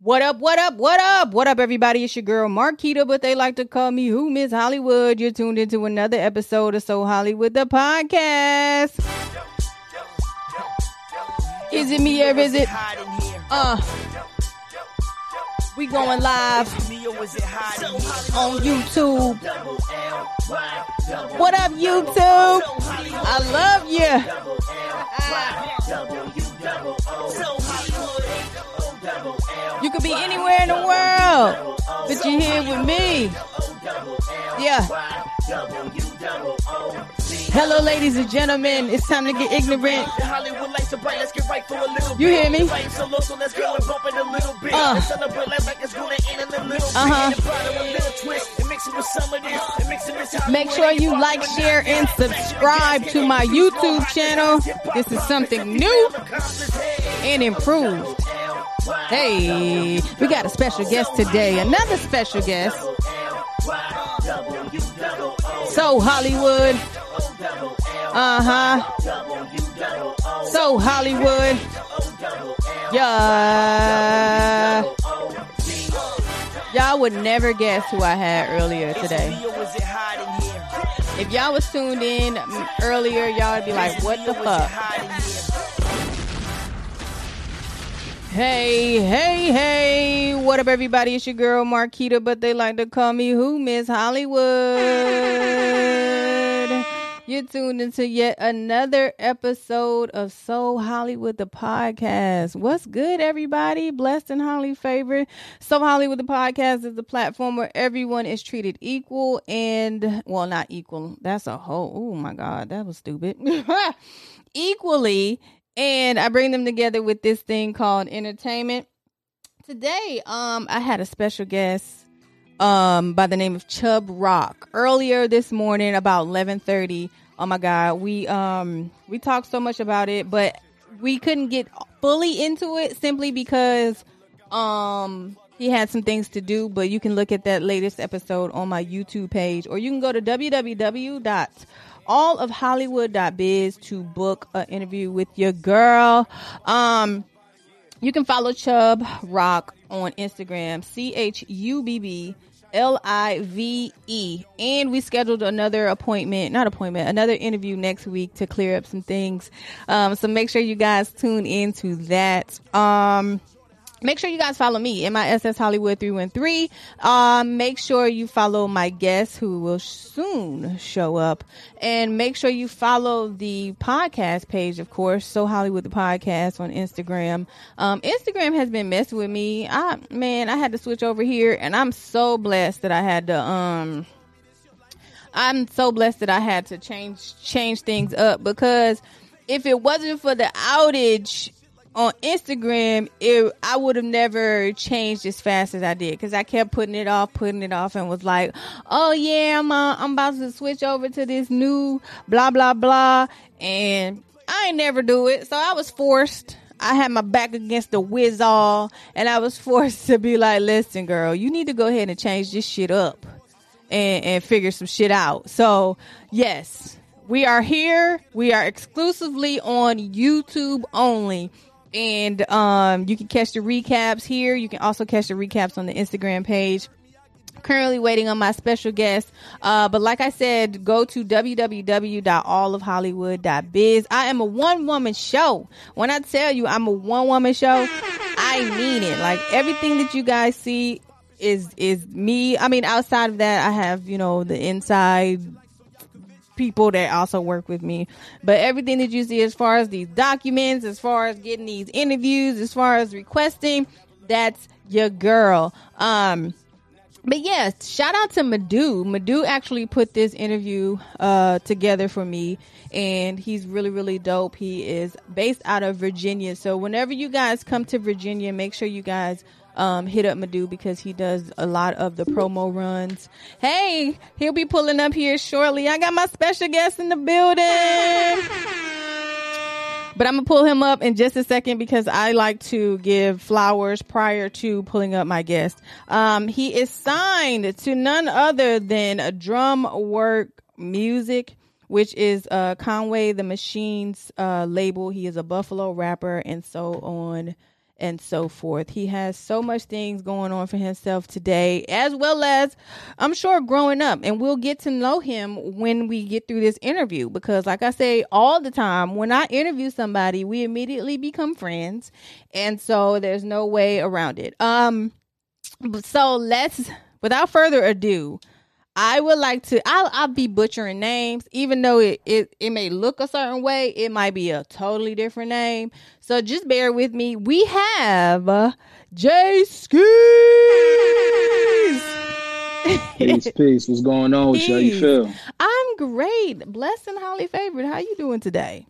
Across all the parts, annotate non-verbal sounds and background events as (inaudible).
What up, what up, what up? What up, everybody? It's your girl Marquita, but they like to call me Who Miss Hollywood. You're tuned into another episode of So Hollywood, the podcast. Is it me or is it? Uh, we going live on YouTube. What up, YouTube? I love you. You could be anywhere in the world, but you're here with me. Yeah. Hello, ladies and gentlemen. It's time to get ignorant. You hear me? Uh. Uh-huh. Make sure you like, share, and subscribe to my YouTube channel. This is something new and improved. Hey, we got a special guest today. Another special guest. So Hollywood. Uh huh. So Hollywood. Yeah. Y'all would never guess who I had earlier today. If y'all was tuned in earlier, y'all would be like, what the fuck? Hey, hey, hey. What up, everybody? It's your girl, Marquita, but they like to call me who? Miss Hollywood. You're tuned into yet another episode of So Hollywood, the podcast. What's good, everybody? Blessed and highly favored. So Hollywood, the podcast is the platform where everyone is treated equal and, well, not equal. That's a whole, oh my God, that was stupid. (laughs) Equally and I bring them together with this thing called entertainment. Today, um, I had a special guest, um, by the name of Chubb Rock. Earlier this morning, about eleven thirty. Oh my God, we um we talked so much about it, but we couldn't get fully into it simply because um he had some things to do. But you can look at that latest episode on my YouTube page, or you can go to www all of hollywood.biz to book an interview with your girl. Um, you can follow Chubb Rock on Instagram, C H U B B L I V E. And we scheduled another appointment, not appointment, another interview next week to clear up some things. Um, so make sure you guys tune into that. Um, make sure you guys follow me miss hollywood 313 um make sure you follow my guest who will soon show up. And make sure you follow the podcast page of course so hollywood the podcast on instagram. Um instagram has been messing with me. I man i had to switch over here and i'm so blessed that i had to um i'm so blessed that i had to change change things up because if it wasn't for the outage on Instagram, it I would have never changed as fast as I did because I kept putting it off, putting it off, and was like, "Oh yeah, I'm uh, I'm about to switch over to this new blah blah blah," and I ain't never do it, so I was forced. I had my back against the whiz all, and I was (laughs) forced to be like, "Listen, girl, you need to go ahead and change this shit up and and figure some shit out." So yes. We are here. We are exclusively on YouTube only and um, you can catch the recaps here. You can also catch the recaps on the Instagram page. Currently waiting on my special guest. Uh, but like I said, go to www.allofhollywood.biz. I am a one woman show. When I tell you I'm a one woman show, I mean it. Like everything that you guys see is is me. I mean, outside of that, I have you know the inside people that also work with me. But everything that you see as far as these documents, as far as getting these interviews, as far as requesting, that's your girl. Um but yes, shout out to Madu. Madu actually put this interview uh, together for me, and he's really, really dope. He is based out of Virginia. So whenever you guys come to Virginia, make sure you guys um, hit up Madu because he does a lot of the promo runs. Hey, he'll be pulling up here shortly. I got my special guest in the building. (laughs) But I'm gonna pull him up in just a second because I like to give flowers prior to pulling up my guest. Um, he is signed to none other than a drum work music, which is uh Conway the Machine's uh label. He is a Buffalo rapper and so on and so forth. He has so much things going on for himself today, as well as I'm sure growing up. And we'll get to know him when we get through this interview because, like I say all the time, when I interview somebody, we immediately become friends. And so there's no way around it. Um, so let's, without further ado, I would like to. I'll, I'll be butchering names, even though it, it it may look a certain way. It might be a totally different name. So just bear with me. We have uh, Jae Skeese. (laughs) peace, peace. What's going on with you? How you feel? I'm great. Blessed and highly favored. How you doing today?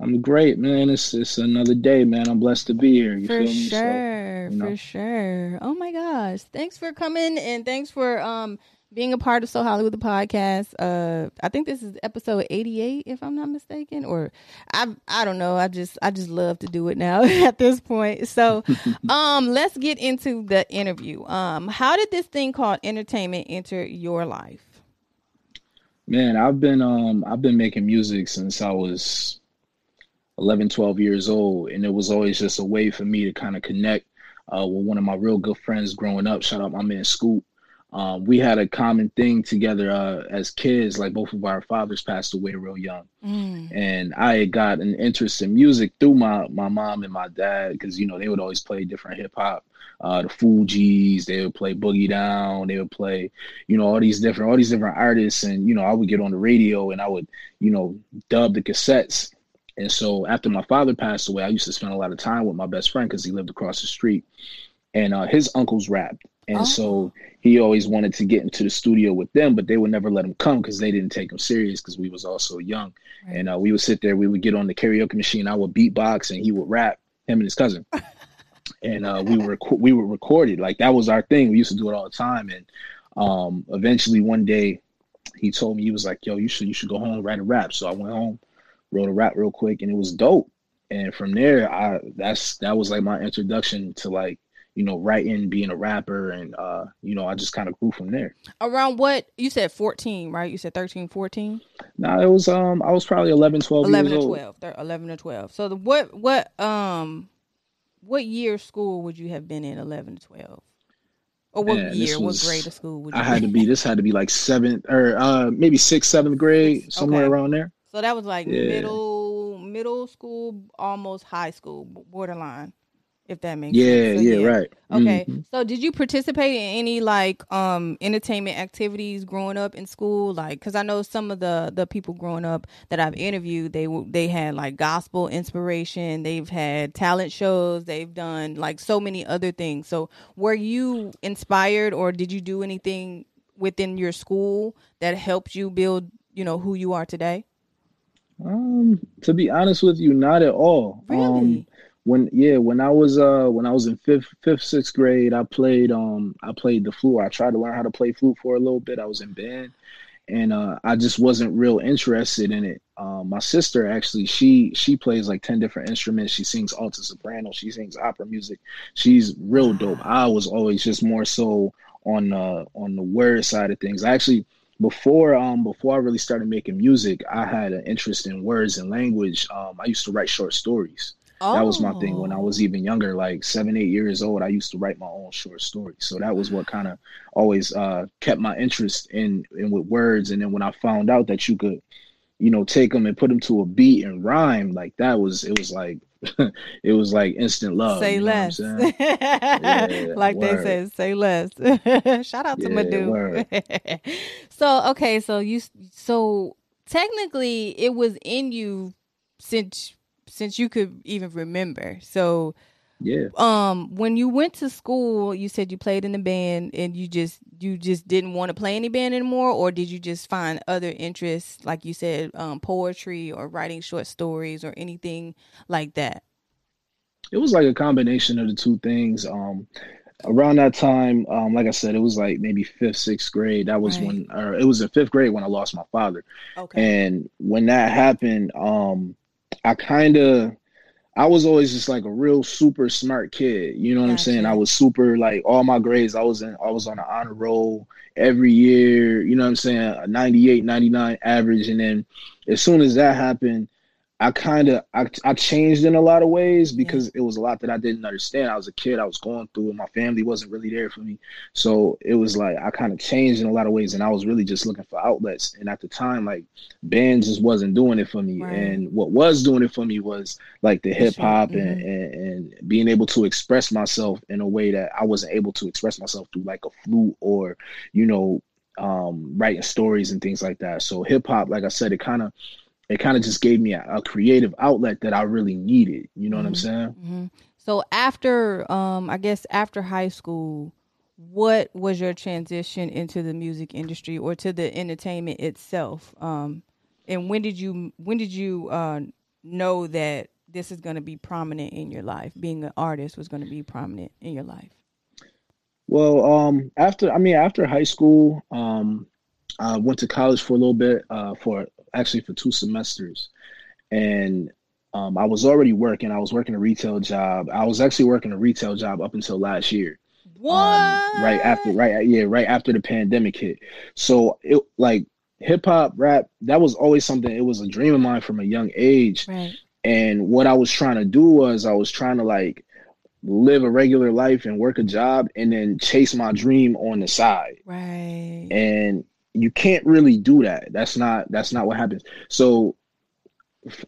I'm great, man. It's it's another day, man. I'm blessed to be here. You for feel me? sure, So, you know. for sure. Oh my gosh! Thanks for coming and thanks for um being a part of So Hollywood the podcast. Uh, I think this is episode 88, if I'm not mistaken, or I I don't know. I just I just love to do it now (laughs) at this point. So, (laughs) um, let's get into the interview. Um, how did this thing called entertainment enter your life? Man, I've been um I've been making music since I was 11, 12 years old, and it was always just a way for me to kind of connect uh, with one of my real good friends growing up. Shout out my man Scoop. Um, we had a common thing together uh, as kids. Like both of our fathers passed away real young, Mm. and I had got an interest in music through my my mom and my dad because you know they would always play different hip hop. Uh, the Fugees, they would play Boogie Down, they would play, you know, all these different all these different artists, and you know I would get on the radio and I would, you know, dub the cassettes. And so after my father passed away, I used to spend a lot of time with my best friend because he lived across the street, and uh, his uncles rapped, and Oh. so he always wanted to get into the studio with them, but they would never let him come because they didn't take him serious because we was all so young. Right. And uh, we would sit there, we would get on the karaoke machine. I would beatbox, and he would rap. Him and his cousin, (laughs) and uh, we were we were recorded like that was our thing. We used to do it all the time. And um, eventually, one day, he told me he was like, "Yo, you should you should go home and write a rap." So I went home, wrote a rap real quick, and it was dope. And from there, I that's that was like my introduction to like you know writing, being a rapper, and uh, you know I just kind of grew from there. Around what you said 14, right? You said 13, 14? Now it was um I was probably 11, 12 11 years or 12 They're 11 or 12 so the, what what um what year of school would you have been in 11 to 12 or what Man, year was- what grade of school would you I had to be this had to be like seventh or uh maybe sixth, seventh grade, (laughs) somewhere Okay. around there. So that was like Yeah. middle middle school almost high school borderline if that makes Yeah, sense So, yeah, right. okay Mhm. so did you participate in any like um entertainment activities growing up in school like because i know some of the the people growing up that i've interviewed they they had like gospel inspiration they've had talent shows they've done like so many other things so were you inspired or did you do anything within your school that helped you build you know who you are today Um, to be honest with you, not at all. Really? Um, when yeah, when I was uh when I was in fifth fifth sixth grade, I played um I played the flute. I tried to learn how to play flute for a little bit. I was in band, and uh I just wasn't real interested in it. Um, my sister actually she she plays like ten different instruments. She sings alto soprano. She sings opera music. She's real dope. I was always just more so on uh on the word side of things. I actually before um before I really started making music, I had an interest in words and language. Um, I used to write short stories. That was my thing when I Oh. was even younger, like seven, eight years old. I used to write my own short stories. So that was what kind of always uh, kept my interest in in with words. And then when I found out that you could, you know, take them and put them to a beat and rhyme, like that was it was like (laughs) it was like instant love. say you know what I'm less. saying? (laughs) like they word. say, say less. (laughs) Shout out to Yeah, Madu. so okay, so you so technically it was in you since since you could even remember. So Yeah. um when you went to school, you said you played in the band and you just you just didn't want to play any band anymore or did you just find other interests like you said um poetry or writing short stories or anything like that? It was like a combination of the two things. Um, around that time, um, like I said, it was like maybe fifth, sixth grade. That was Right. when, or it was in fifth grade when I lost my father. Okay. And when that happened, um, I kind of, I was always just like a real super smart kid. You know what I'm saying? I was super like all my grades. I was in, I was on an honor roll every year. You know what I'm saying? A 98, 99 average. And then as soon as that happened, I kind of I, I changed in a lot of ways because yeah. it was a lot that I didn't understand. I was a kid, I was going through, and my family wasn't really there for me. So it was like I kind of changed in a lot of ways, and I was really just looking for outlets. And at the time, like bands just wasn't doing it for me, right. and what was doing it for me was like the hip hop mm-hmm. and, and, and being able to express myself in a way that I wasn't able to express myself through like a flute or you know um, writing stories and things like that. So hip hop, like I said, it kind of it kind of just gave me a, a, creative outlet that I really needed. You know mm-hmm. what I'm mm-hmm. saying? Mm-hmm. So after, um, I guess after high school, what was your transition into the music industry or to the entertainment itself? Um, and when did you when did you uh, know that this is going to be prominent in your life? Being an artist was going to be prominent in your life. Well, um, after I mean after high school, um, I went to college for a little bit uh, for actually for two semesters, and um, I was already working. I was working a retail job. I was actually working a retail job up until last year. What? Um, right after, right yeah, right after the pandemic hit. So it like hip hop, rap. That was always something. It was a dream of mine from a young age. Right. And what I was trying to do was I was trying to like live a regular life and work a job and then chase my dream on the side. Right. And you can't really do that. That's not that's not what happens. So,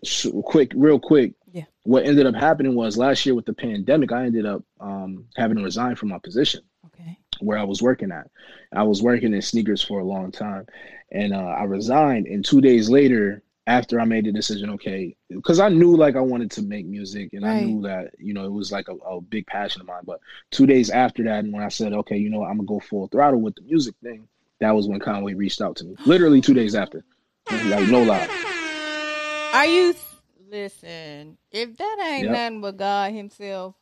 so quick, real quick. Yeah. What ended up happening was last year with the pandemic, I ended up um, having to resign from my position. Okay. Where I was working at, I was working in sneakers for a long time, and uh, I resigned. And two days later, after I made the decision, okay, because I knew like I wanted to make music and right. I knew that, you know, it was like a, a, big passion of mine. But two days after that, and when I said, okay, you know, I'm gonna go full throttle with the music thing, that was when Conway reached out to me. Literally two days after. Like no lie. Are you listen, if that ain't yep. nothing but God himself,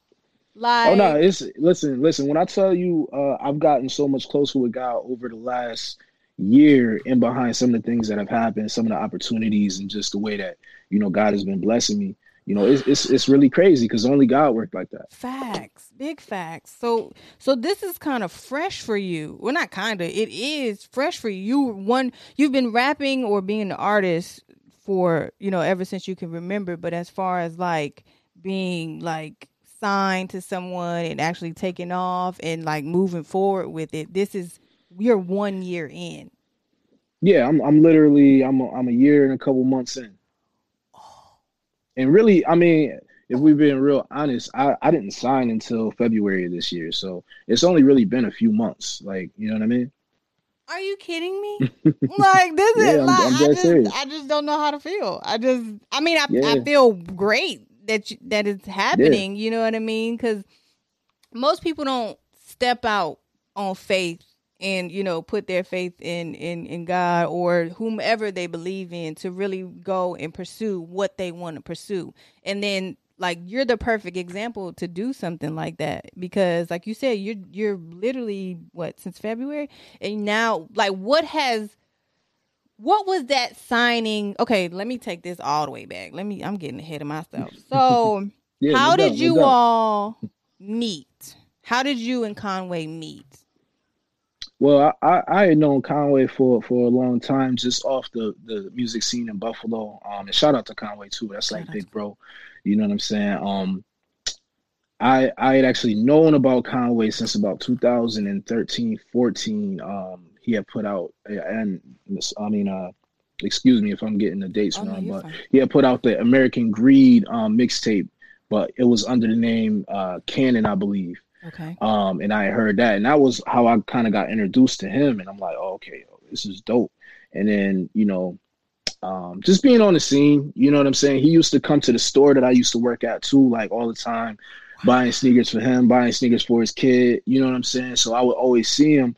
like Oh no, it's listen, listen, when I tell you uh, I've gotten so much closer with God over the last year and behind some of the things that have happened, some of the opportunities and just the way that, you know, God has been blessing me you know, it's it's, it's really crazy because only God worked like that. Facts, big facts. So so this is kind of fresh for you. Well, not kind of. It is fresh for you. You one you've been rapping or being an artist for you know ever since you can remember. But as far as like being like signed to someone and actually taking off and like moving forward with it, this is you're one year in. Yeah, I'm I'm literally I'm a, I'm a year and a couple months in. And really, I mean, if we've been real honest, I, I didn't sign until February of this year. So it's only really been a few months. Like, you know what I mean? Are you kidding me? (laughs) like this yeah, is I'm, like I'm I, just, I just don't know how to feel. I just I mean I yeah. I feel great that you, that it's happening, yeah. you know what I mean? Cuz most people don't step out on faith and you know put their faith in in in God or whomever they believe in to really go and pursue what they want to pursue. And then like you're the perfect example to do something like that because like you said you're you're literally what since February? And now like what has what was that signing? Okay let me take this all the way back. Let me i'm getting ahead of myself. (laughs) So yeah, how did you all meet? How did you and conway meet well, I, I had known Conway for, for a long time, just off the, the music scene in Buffalo. Um, and shout out to Conway too. That's like big bro. You know what I'm saying? Um, I I had actually known about Conway since about 2013, 14. Um, he had put out and I mean, uh, excuse me if I'm getting the dates oh, wrong, no, but fine. he had put out the American Greed um, mixtape, but it was under the name uh, Cannon, I believe. Okay. Um, and I heard that, and that was how I kind of got introduced to him, and I'm like, oh, okay, this is dope. And then you know, um, just being on the scene, you know what I'm saying. He used to come to the store that I used to work at too, like all the time, buying sneakers for him, buying sneakers for his kid. You know what I'm saying. So I would always see him,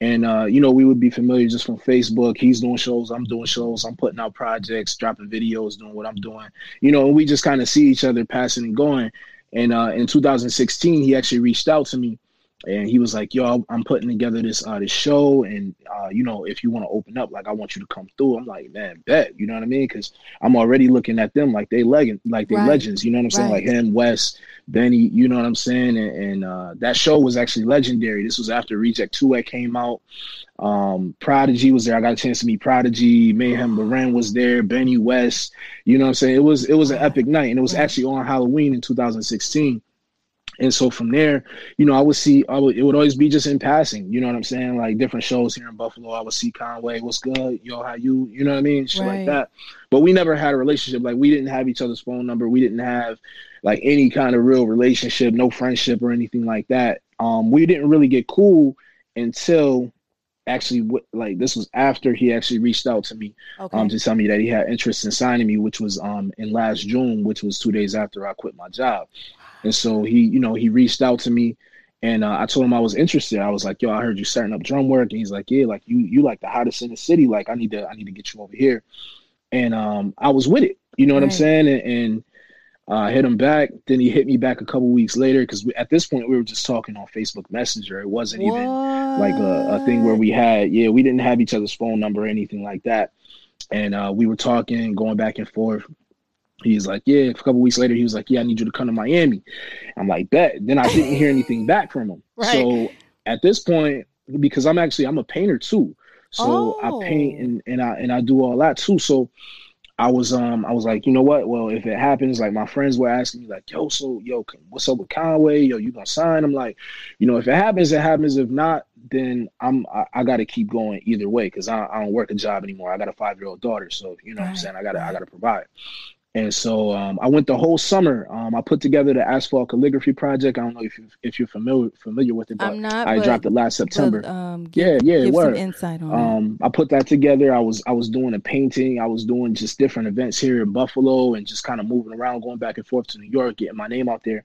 and uh, you know, we would be familiar just from Facebook. He's doing shows, I'm doing shows, I'm putting out projects, dropping videos, doing what I'm doing. You know, and we just kind of see each other passing and going. And uh, in 2016, he actually reached out to me and he was like, "Yo, I'm putting together this uh this show, and uh, you know, if you want to open up, like, I want you to come through." I'm like, "Man, bet," you know what I mean? Because I'm already looking at them like they legend, like they right. legends, you know what I'm saying? Right. Like him, Wes, Benny, you know what I'm saying? And, and uh, that show was actually legendary. This was after Reject Two came out. Um, Prodigy was there. I got a chance to meet Prodigy. Meyhem Lauren was there. Benny West. You know what I'm saying? It was it was an epic night, and it was actually on Halloween in 2016. And so from there, you know, I would see, I would, it would always be just in passing. You know what I'm saying? Like different shows here in Buffalo, I would see Conway, what's good, yo, how you, you know what I mean, shit right. like that. But we never had a relationship. Like we didn't have each other's phone number. We didn't have like any kind of real relationship, no friendship or anything like that. Um, we didn't really get cool until actually like this was after he actually reached out to me okay. um to tell me that he had interest in signing me which was um in last june which was two days after i quit my job and so he, you know, he reached out to me and uh, I told him I was interested. I was like, "Yo, I heard you starting up drum work," and he's like, "Yeah, like you, you like the hottest in the city. Like I need to, I need to get you over here." And um, I was with it. You know what right. I'm saying? And, and uh, hit him back. Then he hit me back a couple weeks later because at this point we were just talking on Facebook Messenger. It wasn't what? even like a, a, thing where we had, yeah, we didn't have each other's phone number or anything like that. And uh, we were talking, going back and forth he's like, yeah. A couple weeks later, he was like, yeah, I need you to come to Miami. I'm like, bet. Then I didn't hear anything back from him. (laughs) Right. So at this point, because I'm actually I'm a painter too, so oh. I paint and and I and I do all that too. So I was um I was like, you know what? Well, if it happens, like my friends were asking me, like, yo, so yo, what's up with Conway? Yo, you gonna sign? I'm like, you know, if it happens, it happens. If not, then I'm I, I got to keep going either way because I, I don't work a job anymore. I got a five year old daughter, so you know right. what I'm saying. I gotta I gotta provide. And so um, I went the whole summer. Um, I put together the asphalt calligraphy project. I don't know if you if you're familiar familiar with it, but not, I but, dropped it last September. But, um, give, yeah, yeah, give some insight on um, I put that together. I was I was doing a painting. I was doing just different events here in Buffalo and just kind of moving around, going back and forth to New York, getting my name out there.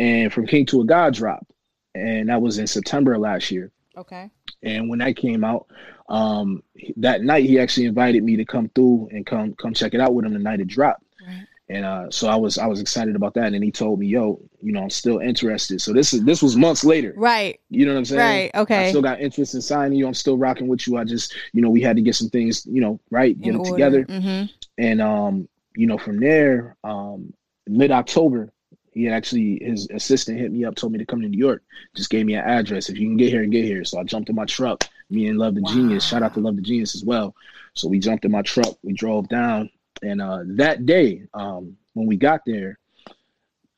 And from King to a God dropped, and that was in September last year. Okay. And when that came out, um, that night he actually invited me to come through and come come check it out with him the night it dropped. And uh, so I was I was excited about that. And then he told me, "Yo, you know, I'm still interested." So this is this was months later, right? You know what I'm saying? Right. Okay. I still got interest in signing you. I'm still rocking with you. I just, you know, we had to get some things, you know, right, get in them order. together. Mm-hmm. And um, you know, from there, um, mid October, he actually his assistant hit me up, told me to come to New York. Just gave me an address. If you can get here, and get here. So I jumped in my truck. Me and Love the wow. Genius. Shout out to Love the Genius as well. So we jumped in my truck. We drove down and uh, that day, um, when we got there,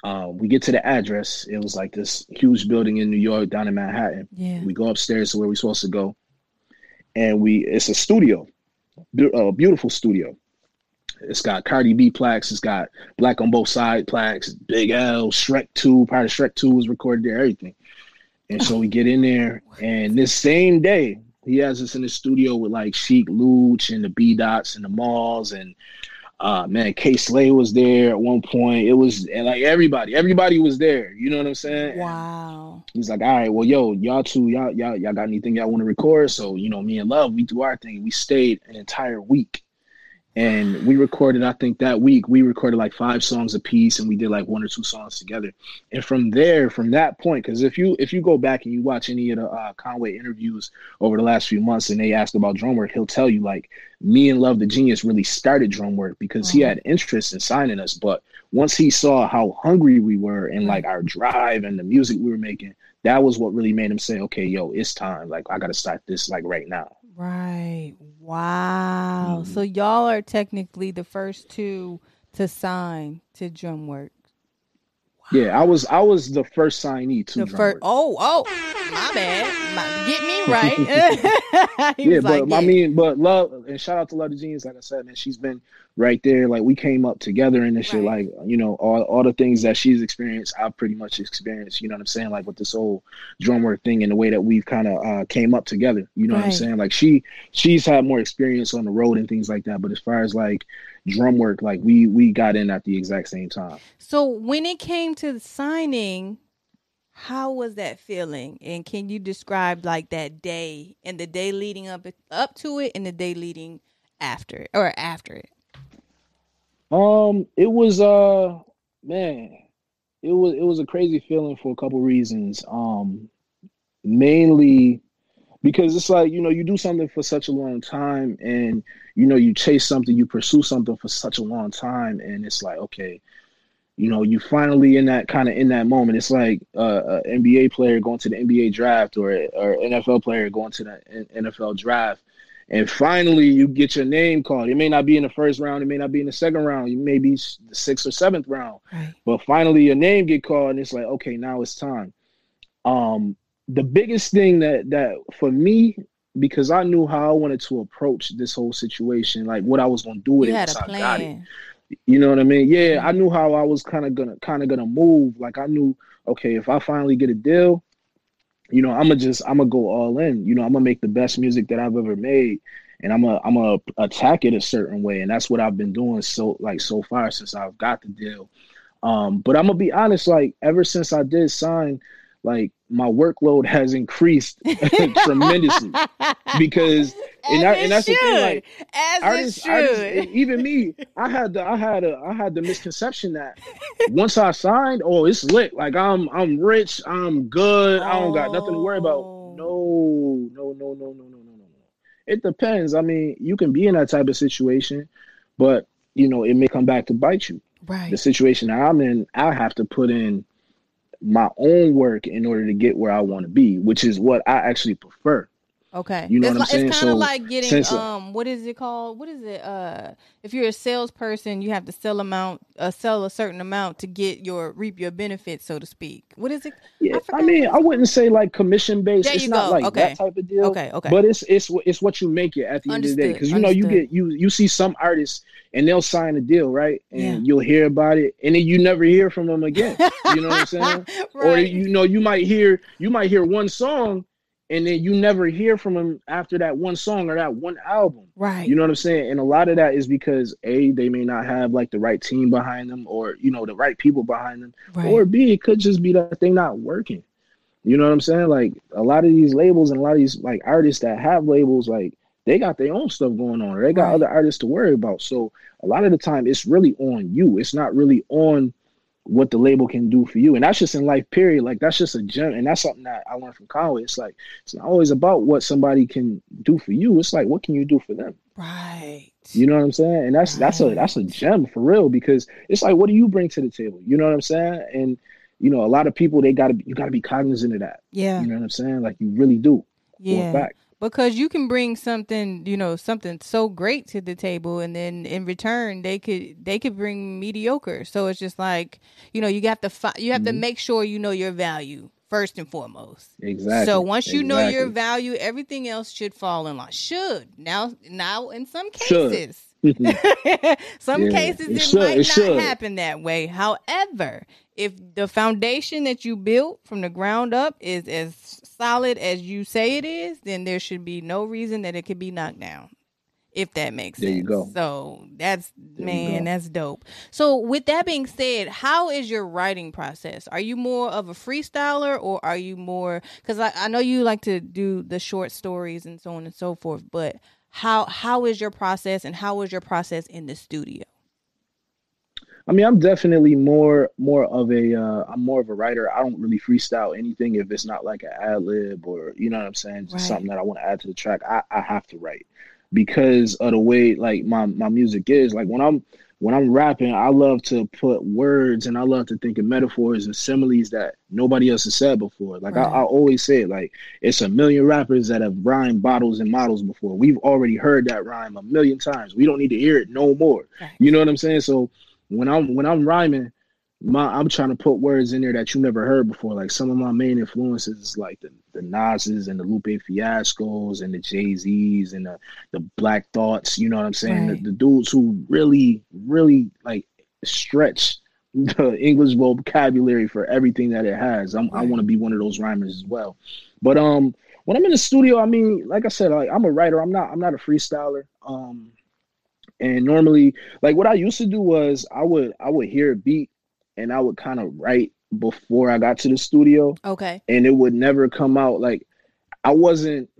uh, we get to the address. It was like this huge building in New York, down in Manhattan. Yeah. We go upstairs to where we're supposed to go, and we it's a studio, a beautiful studio. It's got Cardi B plaques. It's got Black on Both Sides plaques. Big L, Shrek Two, part of Shrek Two was recorded there. Everything. And so we get in there, and this same day, he has us in the studio with like Sheek Louch and the B Dots and the Malls and uh man, Kay Slay was there at one point. It was and like everybody, everybody was there. You know what I'm saying? Wow. He's like, all right, well, yo, y'all two, y'all, y'all, y'all got anything y'all want to record? So, you know, me and Love, we do our thing. We stayed an entire week and we recorded i think that week we recorded like five songs a piece and we did like one or two songs together. And from there from that point because if you if you go back and you watch any of the uh, conway interviews over the last few months and they asked about drum work he'll tell you like me and love the genius really started drum work because he had interest in signing us. But once he saw how hungry we were and like our drive and the music we were making that was what really made him say okay yo it's time. Like i gotta start this like right now. Right. Wow. Mm-hmm. So y'all are technically the first two to sign to DrumWorks. Yeah, I was I was the first signee to the first. Oh, oh, my bad. My, get me (laughs) right. (laughs) yeah, but like, I mean, but love and shout out to Love the Genius. Like I said, man, she's been right there. Like we came up together in this right. shit. Like you know, all all the things that she's experienced, I've pretty much experienced. You know what I'm saying? Like with this whole drum work thing and the way that we've kind of uh, came up together. You know right. what I'm saying? Like she she's had more experience on the road and things like that. But as far as like drum work, like we we got in at the exact same time. So when it came to signing. How was that feeling? And can you describe like that day and the day leading up up to it and the day leading after it or after it? Um, it was uh man, it was it was a crazy feeling for a couple reasons. Um, mainly because it's like you know you do something for such a long time and you know you chase something you pursue something for such a long time and it's like okay you know you finally in that kind of in that moment it's like uh, an nba player going to the nba draft or or nfl player going to the nfl draft and finally you get your name called it may not be in the first round it may not be in the second round you may be the sixth or seventh round right. but finally your name get called and it's like okay now it's time um the biggest thing that that for me because I knew how I wanted to approach this whole situation, like what I was going to do with you it. Had a plan. You know what I mean? Yeah, I knew how I was kind of gonna kind of gonna move. Like I knew, okay, if I finally get a deal, you know, I'm gonna just I'm gonna go all in. You know, I'm gonna make the best music that I've ever made, and I'm gonna I'm gonna attack it a certain way, and that's what I've been doing so like so far since I've got the deal. Um, but I'm gonna be honest, like ever since I did sign, like my workload has increased (laughs) tremendously because and, that, and that's should. the thing like As artists, artists, even me i had the i had a i had the misconception that once i signed oh it's lit like i'm i'm rich i'm good oh. i don't got nothing to worry about oh. no no no no no no no no it depends i mean you can be in that type of situation but you know it may come back to bite you right the situation that i'm in i have to put in my own work in order to get where I want to be, which is what I actually prefer. Okay. You know it's what I'm saying? It's kind of so, like getting um what is it called? What is it? Uh if you're a salesperson, you have to sell amount uh sell a certain amount to get your reap your benefits, so to speak. What is it? Yeah, I, I mean, I wouldn't say like commission based. There it's not go. like okay. that type of deal. Okay, okay. But it's it's it's what you make it at the Understood. end of the day. Because you know you get you you see some artists and they'll sign a deal, right? And yeah. you'll hear about it, and then you never hear from them again. (laughs) You know what I'm saying? (laughs) right. Or you know, you might hear you might hear one song, and then you never hear from them after that one song or that one album. Right. You know what I'm saying? And a lot of that is because a they may not have like the right team behind them, or you know the right people behind them, right. or b it could just be that they're not working. You know what I'm saying? Like a lot of these labels and a lot of these like artists that have labels, like they got their own stuff going on, or they got right. other artists to worry about. So a lot of the time, it's really on you. It's not really on what the label can do for you, and that's just in life. Period. Like that's just a gem, and that's something that I learned from Conway. It's like it's not always about what somebody can do for you. It's like what can you do for them. Right. You know what I'm saying? And that's right. that's a that's a gem for real because it's like what do you bring to the table? You know what I'm saying? And you know, a lot of people they gotta you gotta be cognizant of that. Yeah. You know what I'm saying? Like you really do. Yeah because you can bring something you know something so great to the table and then in return they could they could bring mediocre. So it's just like you know you have to fi- you have mm-hmm. to make sure you know your value first and foremost. Exactly. so once you exactly. know your value everything else should fall in line. Should. Now now in some cases (laughs) some yeah, cases it, it should, might it not should. happen that way however if the foundation that you built from the ground up is as solid as you say it is, then there should be no reason that it could be knocked down. If that makes there sense. you go. So that's there man, that's dope. So with that being said, how is your writing process? Are you more of a freestyler or are you more because I, I know you like to do the short stories and so on and so forth, but how how is your process and how is your process in the studio? I mean, I'm definitely more more of a uh, I'm more of a writer. I don't really freestyle anything if it's not like an ad lib or you know what I'm saying, just right. something that I want to add to the track. I, I have to write because of the way like my my music is. Like when I'm when I'm rapping, I love to put words and I love to think of metaphors and similes that nobody else has said before. Like right. I, I, always say, it, like it's a million rappers that have rhymed bottles and models before. We've already heard that rhyme a million times. We don't need to hear it no more. Right. You know what I'm saying? So when I'm when I'm rhyming, my I'm trying to put words in there that you never heard before. Like some of my main influences is like the the Nas's and the Lupe Fiascos and the Jay Z's and the the Black Thoughts. You know what I'm saying? Right. The, the dudes who really really like stretch the English vocabulary for everything that it has. I'm, right. I want to be one of those rhymers as well. But um, when I'm in the studio, I mean, like I said, like, I'm a writer. I'm not. I'm not a freestyler. Um, and normally, like what I used to do was I would I would hear a beat and I would kind of write before I got to the studio. Okay. And it would never come out like I wasn't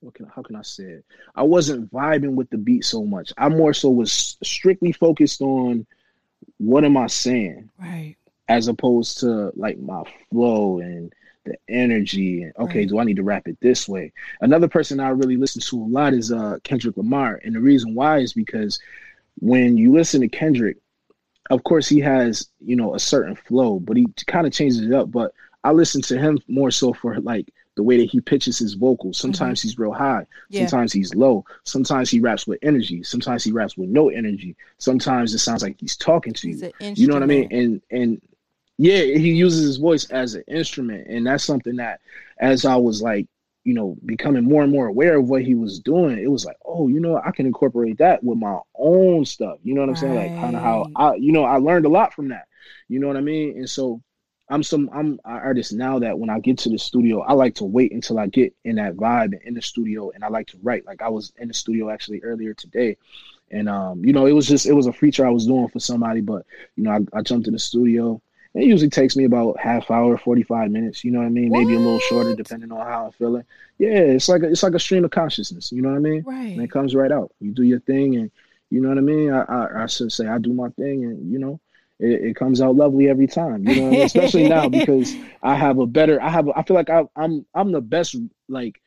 what can how can I say it? I wasn't vibing with the beat so much. I more so was strictly focused on what am I saying? Right. As opposed to like my flow and the energy and okay, right. do I need to rap it this way? Another person I really listen to a lot is uh Kendrick Lamar. And the reason why is because when you listen to Kendrick, of course he has, you know, a certain flow, but he kind of changes it up. But I listen to him more so for like the way that he pitches his vocals. Mm-hmm. Sometimes mm-hmm. he's real high, yeah. sometimes he's low, sometimes he raps with energy, sometimes he raps with no energy. Sometimes it sounds like he's talking to you. You know what I mean? And and yeah, he uses his voice as an instrument, and that's something that as I was like, you know, becoming more and more aware of what he was doing, it was like, oh, you know, I can incorporate that with my own stuff. You know what I'm right. saying? Like kind of how I, you know, I learned a lot from that. You know what I mean? And so I'm some I'm an artist now that when I get to the studio, I like to wait until I get in that vibe in the studio and I like to write. Like I was in the studio actually earlier today. And um, you know, it was just it was a feature I was doing for somebody, but you know, I, I jumped in the studio. It usually takes me about half hour, forty five minutes. You know what I mean? What? Maybe a little shorter, depending on how I'm feeling. Yeah, it's like a, it's like a stream of consciousness. You know what I mean? Right. And it comes right out. You do your thing, and you know what I mean. I I, I should say I do my thing, and you know, it, it, comes out lovely every time. You know, I mean? especially now (laughs) because I have a better. I have. I feel like I, I'm I'm the best. Like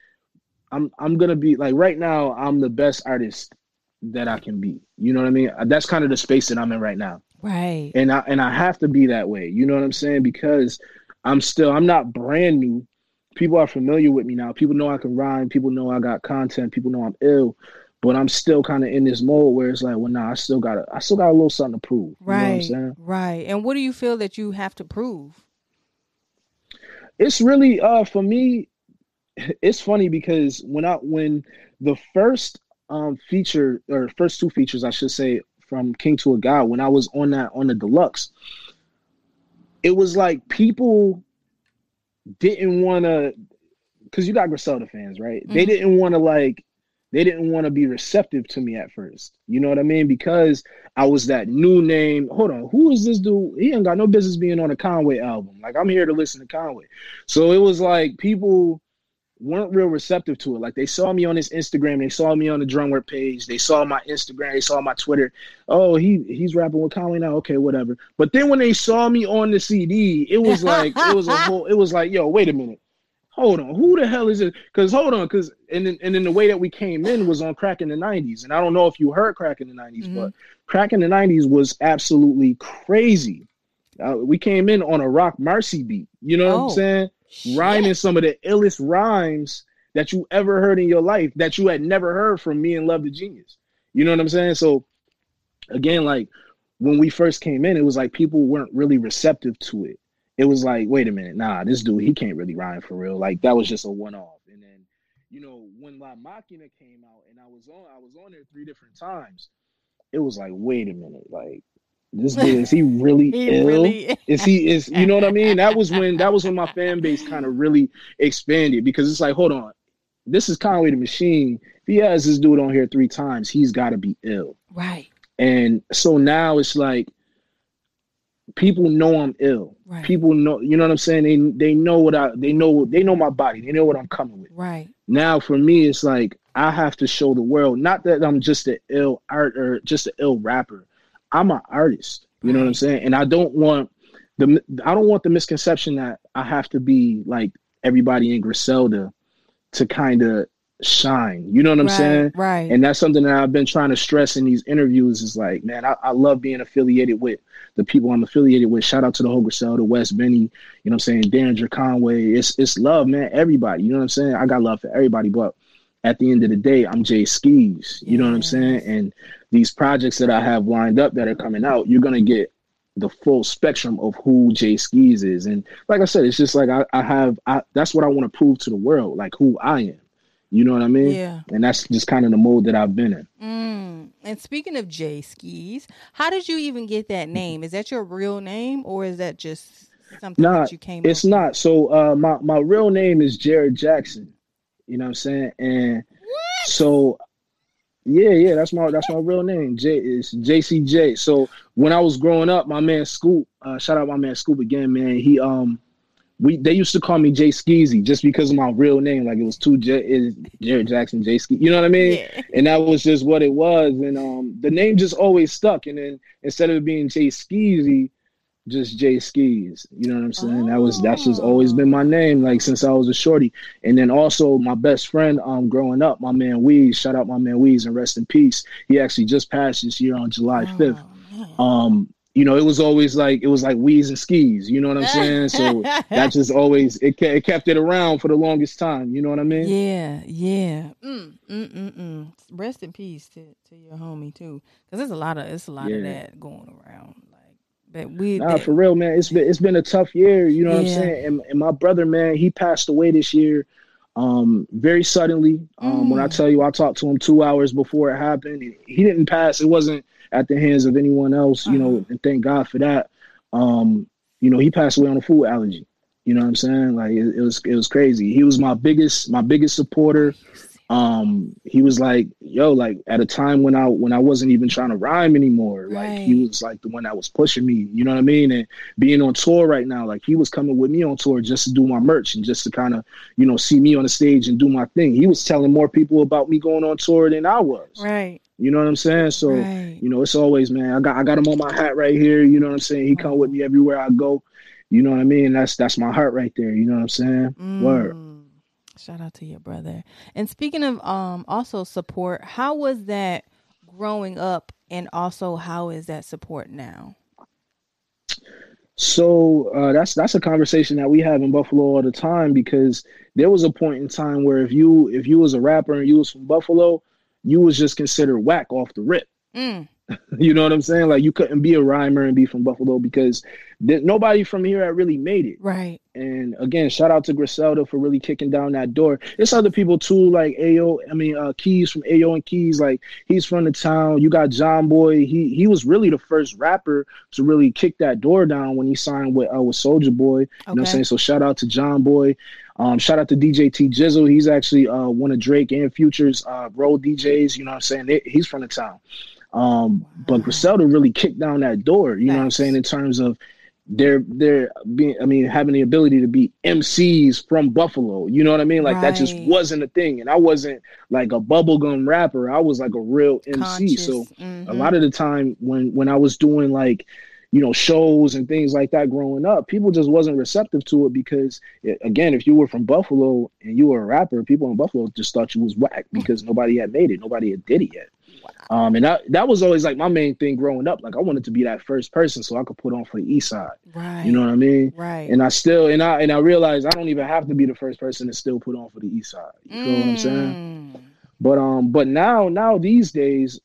I'm I'm gonna be like right now. I'm the best artist that I can be. You know what I mean? That's kind of the space that I'm in right now. Right. And I and I have to be that way. You know what I'm saying? Because I'm still I'm not brand new. People are familiar with me now. People know I can rhyme. People know I got content. People know I'm ill but I'm still kind of in this mode where it's like, well, nah, I still got I still got a little something to prove. Right, right. And what do you feel that you have to prove? It's really, uh, for me, it's funny because when I when the first um feature or first two features, I should say, from King to a God, when I was on that on the deluxe, it was like people didn't want to, because you got Griselda fans, right? Mm-hmm. They didn't want to like they didn't want to be receptive to me at first. You know what I mean? Because I was that new name. Hold on, who is this dude? He ain't got no business being on a Conway album. Like I'm here to listen to Conway. So it was like people weren't real receptive to it. Like they saw me on his Instagram, they saw me on the drumwork page, they saw my Instagram, they saw my Twitter. Oh, he he's rapping with Conway now. Okay, whatever. But then when they saw me on the CD, it was like it was a whole. It was like, yo, wait a minute hold on, who the hell is it? Because hold on, because and then, and then the way that we came in was on crack in the '90s, and I don't know if you heard crack in the '90s, mm-hmm. but crack in the '90s was absolutely crazy. Uh, we came in on a Rock Marci beat, you know oh, what I'm oh, saying? Rhyming some of the illest rhymes that you ever heard in your life that you had never heard from me and Love the Genius. You know what I'm saying? So again, like when we first came in, it was like people weren't really receptive to it it was like, wait a minute, nah, this dude, he can't really rhyme for real. Like that was just a one off. And then, you know, when La Maquina came out and I was on, I was on there three different times. It was like, wait a minute, like this dude is he really (laughs) he ill? Really... is he is you know what I mean? That was when that was when my fan base kind of really expanded because it's like, hold on, this is Conway the Machine. If he has this dude on here three times, he's got to be ill, right? And so now it's like people know I'm ill. Right. People know, you know what I'm saying? They they know what I they know they know my body. They know what I'm coming with. Right. Now for me it's like I have to show the world not that I'm just an ill art or just an ill rapper. I'm an artist. You know what I'm saying? And I don't want the I don't want the misconception that I have to be like everybody in Griselda to kind of shine. You know what I'm right, saying? Right. And that's something that I've been trying to stress in these interviews is like, man, I, I love being affiliated with the people I'm affiliated with. Shout out to the whole Griselda, West Benny, you know what I'm saying? Daringer Conway. It's it's love, man. Everybody. You know what I'm saying? I got love for everybody, but at the end of the day, I'm Jae Skeese. You know what I'm saying? And these projects that I have lined up that are coming out, you're gonna get the full spectrum of who Jae Skeese is. And like I said, it's just like I, I have I that's what I want to prove to the world, like who I am. You know what I mean? Yeah. And that's just kind of the mode that I've been in. Mm. And speaking of Jae Skeese, how did you even get that name? Is that your real name or is that just something nah, that you came It's not. So uh my, my real name is Jared Jackson. You know what I'm saying? And what? so yeah, yeah, that's my that's my real name. J is JCJ. So when I was growing up, my man Scoop, uh, shout out my man Scoop again, man. He um we they used to call me Jay Skeezy just because of my real name. Like it was two J is Jared Jackson, Jay Ski. You know what I mean? Yeah. And that was just what it was. And um the name just always stuck. And then instead of being Jay Skeezy, just Jae Skeese. You know what I'm saying? Oh. That was that's just always been my name, like since I was a shorty. And then also my best friend, um, growing up, my man Weez. Shout out my man Weez and rest in peace. He actually just passed this year on July 5th. Oh, um, you know, it was always like it was like Weez and Skeese. You know what I'm (laughs) saying? So that just always it it kept it around for the longest time. You know what I mean? Yeah, yeah. Mm, mm, mm, mm. Rest in peace to, to your homie too, because there's a lot of it's a lot yeah. of that going around. But we nah for real, man. It's been it's been a tough year. You know yeah. what I'm saying? And, and my brother, man, he passed away this year um very suddenly um mm. when i mm. tell you i talked to him two hours before it happened he didn't pass it wasn't at the hands of anyone else, you know, uh-huh. and thank God for that. Um, you know, he passed away on a food allergy. You know what I'm saying? Like it, it was it was crazy. He was my biggest my biggest supporter. Um, he was like, yo, like at a time when I when I wasn't even trying to rhyme anymore. Right. Like he was like the one that was pushing me, you know what I mean? And being on tour right now, like he was coming with me on tour just to do my merch and just to kind of, you know, see me on the stage and do my thing. He was telling more people about me going on tour than I was. Right. You know what I'm saying? So, right. you know, it's always, man, I got I got him on my hat right here. You know what I'm saying? He come with me everywhere I go. You know what I mean? That's that's my heart right there. You know what I'm saying? Mm. Word. Shout out to your brother. And speaking of um also support, how was that growing up and also how is that support now? So uh, that's that's a conversation that we have in Buffalo all the time because there was a point in time where if you if you was a rapper and you was from Buffalo, you was just considered whack off the rip. Mm. (laughs) you know what I'm saying? Like you couldn't be a rhymer and be from Buffalo because th- nobody from here had really made it. Right. And again, shout out to Griselda for really kicking down that door. It's other people too, like Ayo. I mean, uh, Keys from Ayo and Keys. Like he's from the town. You got John Boy. He he was really the first rapper to really kick that door down when he signed with uh, with Soulja Boy. You okay. know what I'm saying? So shout out to John Boy. Um, shout out to DJ T Jizzle. He's actually uh, one of Drake and Future's uh, road DJs. You know what I'm saying? They, he's from the town. Um, but Griselda really kicked down that door, you nice. know what I'm saying, in terms of their their being I mean having the ability to be MCs from Buffalo. You know what I mean? Like right. that just wasn't a thing. And I wasn't like a bubblegum rapper. I was like a real MC. Conscious. So mm-hmm. a lot of the time when when I was doing like you know shows and things like that growing up people just wasn't receptive to it because it, again if you were from buffalo and you were a rapper people in buffalo just thought you was whack because nobody had made it nobody had did it yet um, and that that was always like my main thing growing up. Like I wanted to be that first person so I could put on for the East Side. Right. You know what I mean? Right. And I still and I and I realized I don't even have to be the first person to still put on for the East Side. You mm. what I'm saying? Mm. But um, but now now these days,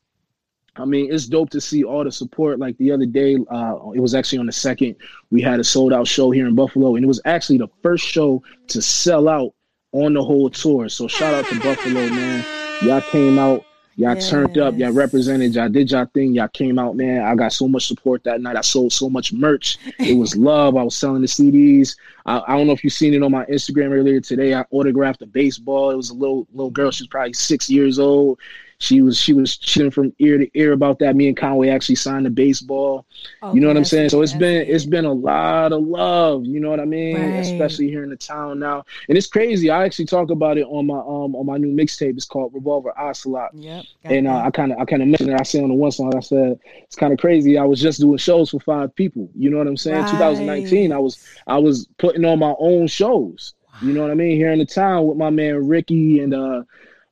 I mean, it's dope to see all the support. Like the other day, uh, it was actually on the second. We had a sold out show here in Buffalo, and it was actually the first show to sell out on the whole tour. So shout out to Buffalo, man. Y'all came out Y'all yes. turned up, y'all represented, y'all did y'all thing, y'all came out, man. I got so much support that night. I sold so much merch. It was (laughs) love. I was selling the CDs. I, I don't know if you've seen it on my Instagram earlier today. I autographed a baseball. It was a little little girl. She's probably six years old. She was she was chilling from ear to ear about that. Me and Conway actually signed the baseball. Oh, you know what I'm saying? So it's been it's been a lot of love. You know what I mean? Right. Especially here in the town now. And it's crazy. I actually talk about it on my um on my new mixtape. It's called Revolver Ocelot. Yep. And uh, I kind of I kind of mentioned it. I said on the one song. I said it's kind of crazy. I was just doing shows for five people. You know what I'm saying? Right. 2019. I was I was putting on my own shows. You know what I mean? Here in the town with my man Ricky and uh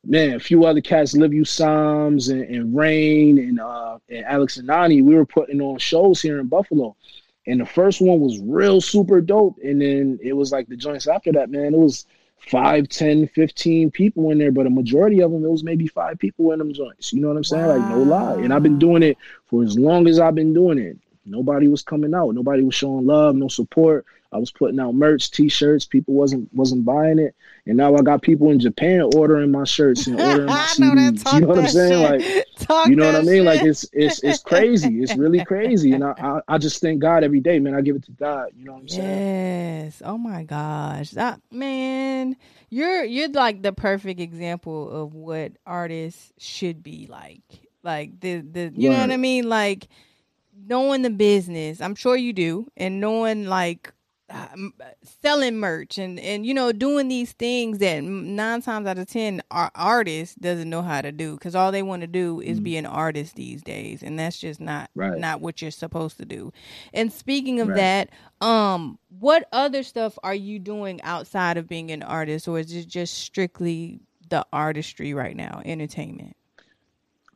man, a few other cats, Live You Psalms and, and Rain and uh and Alex and Nani, we were putting on shows here in Buffalo. And the first one was real super dope. And then it was like the joints after that, man. It was 5, 10, 15 people in there, but a majority of them, it was maybe five people in them joints. You know what I'm saying? Wow. Like, no lie. And I've been doing it for as long as I've been doing it. Nobody was coming out. Nobody was showing love, no support. I was putting out merch, T-shirts. People wasn't wasn't buying it, and now I got people in Japan ordering my shirts and ordering my (laughs) CDs. (laughs) you know what I'm saying? Shit. Like, (laughs) Talk you know what I mean? Shit. Like it's it's it's crazy. It's really crazy, and I, I, I just thank God every day, man. I give it to God. You know what I'm saying? Yes. Oh my gosh, that man, you're you're like the perfect example of what artists should be like. Like the the you right. know what I mean? Like knowing the business. I'm sure you do, and knowing like selling merch and and you know doing these things that nine times out of ten our artist doesn't know how to do because all they want to do is mm be an artist these days and that's just not right. not what you're supposed to do and speaking of right. that um what other stuff are you doing outside of being an artist or is it just strictly the artistry right now entertainment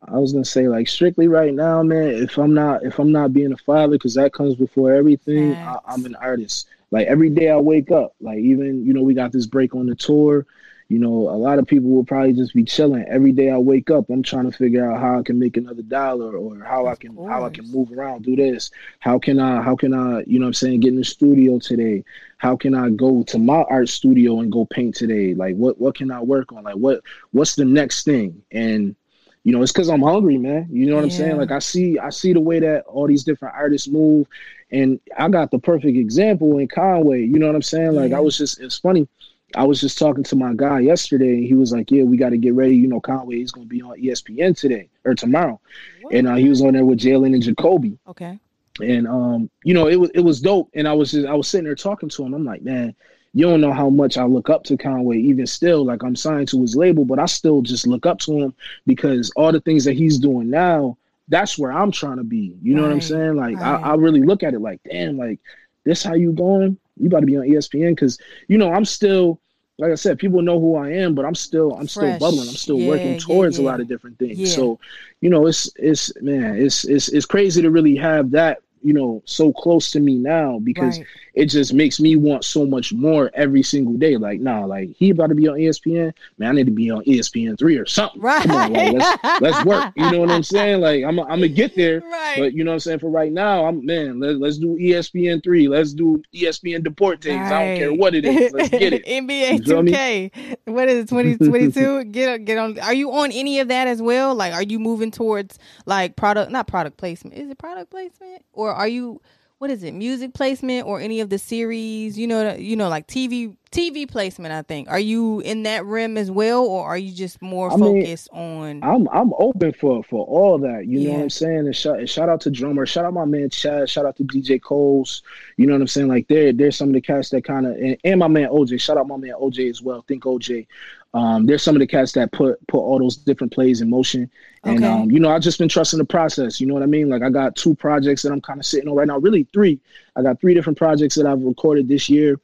I was gonna say like strictly right now, man. If I'm not if I'm not being a father, because that comes before everything, I, am an artist. Like every day I wake up, like even you know we got this break on the tour. You know, a lot of people will probably just be chilling. Every day I wake up, I'm trying to figure out how I can make another dollar or how I can how I can move around, do this. How can I how can I, you know I'm saying, get in the studio today? How can I go to my art studio and go paint today? Like what what can I work on? Like what what's the next thing? And you know, it's because I'm hungry, man. You know what yeah. I'm saying? Like I see, I see the way that all these different artists move, and I got the perfect example in Conway. You know what I'm saying? Like. I was just, it's funny. I was just talking to my guy yesterday, and he was like, "Yeah, we got to get ready. You know, Conway is going to be on ESPN today or tomorrow," what? and uh, he was on there with Jalen and Jacoby. Okay. And um, you know, it was it was dope, and I was just I was sitting there talking to him. I'm like, man, you don't know how much I look up to Conway, even still. Like I'm signed to his label, but I still just look up to him because all the things that he's doing now, that's where I'm trying to be. You know right, what I'm saying? Like right. I, I really look at it like, damn, like this how you going? You about to be on ESPN because you know I'm still like I said, people know who I am, but I'm still I'm Fresh. still bubbling. I'm still yeah, working towards yeah, yeah. a lot of different things. So, you know, it's it's man, it's it's it's crazy to really have that you know so close to me now because right. it just makes me want so much more every single day. Like nah like he about to be on espn man i need to be on espn 3 or something. Right on, like, let's, let's work. You know what i'm saying? Like i'm, I'm gonna get there (laughs) right. but you know what i'm saying? For right now i'm man let, let's do espn 3 let's do espn deportes. Right. i don't care what it is. Let's get it. (laughs) Nba 2k what is it 2022 (laughs) get, get on. Are you on any of that as well? Like are you moving towards like product not product placement. Is it product placement? Or are you what is it music placement or any of the series? You know you know like tv tv placement i think. Are you in that rim as well or are you just more I focused mean, on i'm i'm open for for all that you yeah. know what i'm saying? And shout, and shout out to drummer shout out my man chad shout out to dj coles you know what i'm saying? Like there there's some of the cats that kind of and, and, my man oj shout out my man oj as well think oj um, there's some of the cats that put put all those different plays in motion, and okay. um, you know I've just been trusting the process. You know what I mean? Like I got two projects that I'm kind of sitting on right now, really three. I got three different projects that I've recorded this year,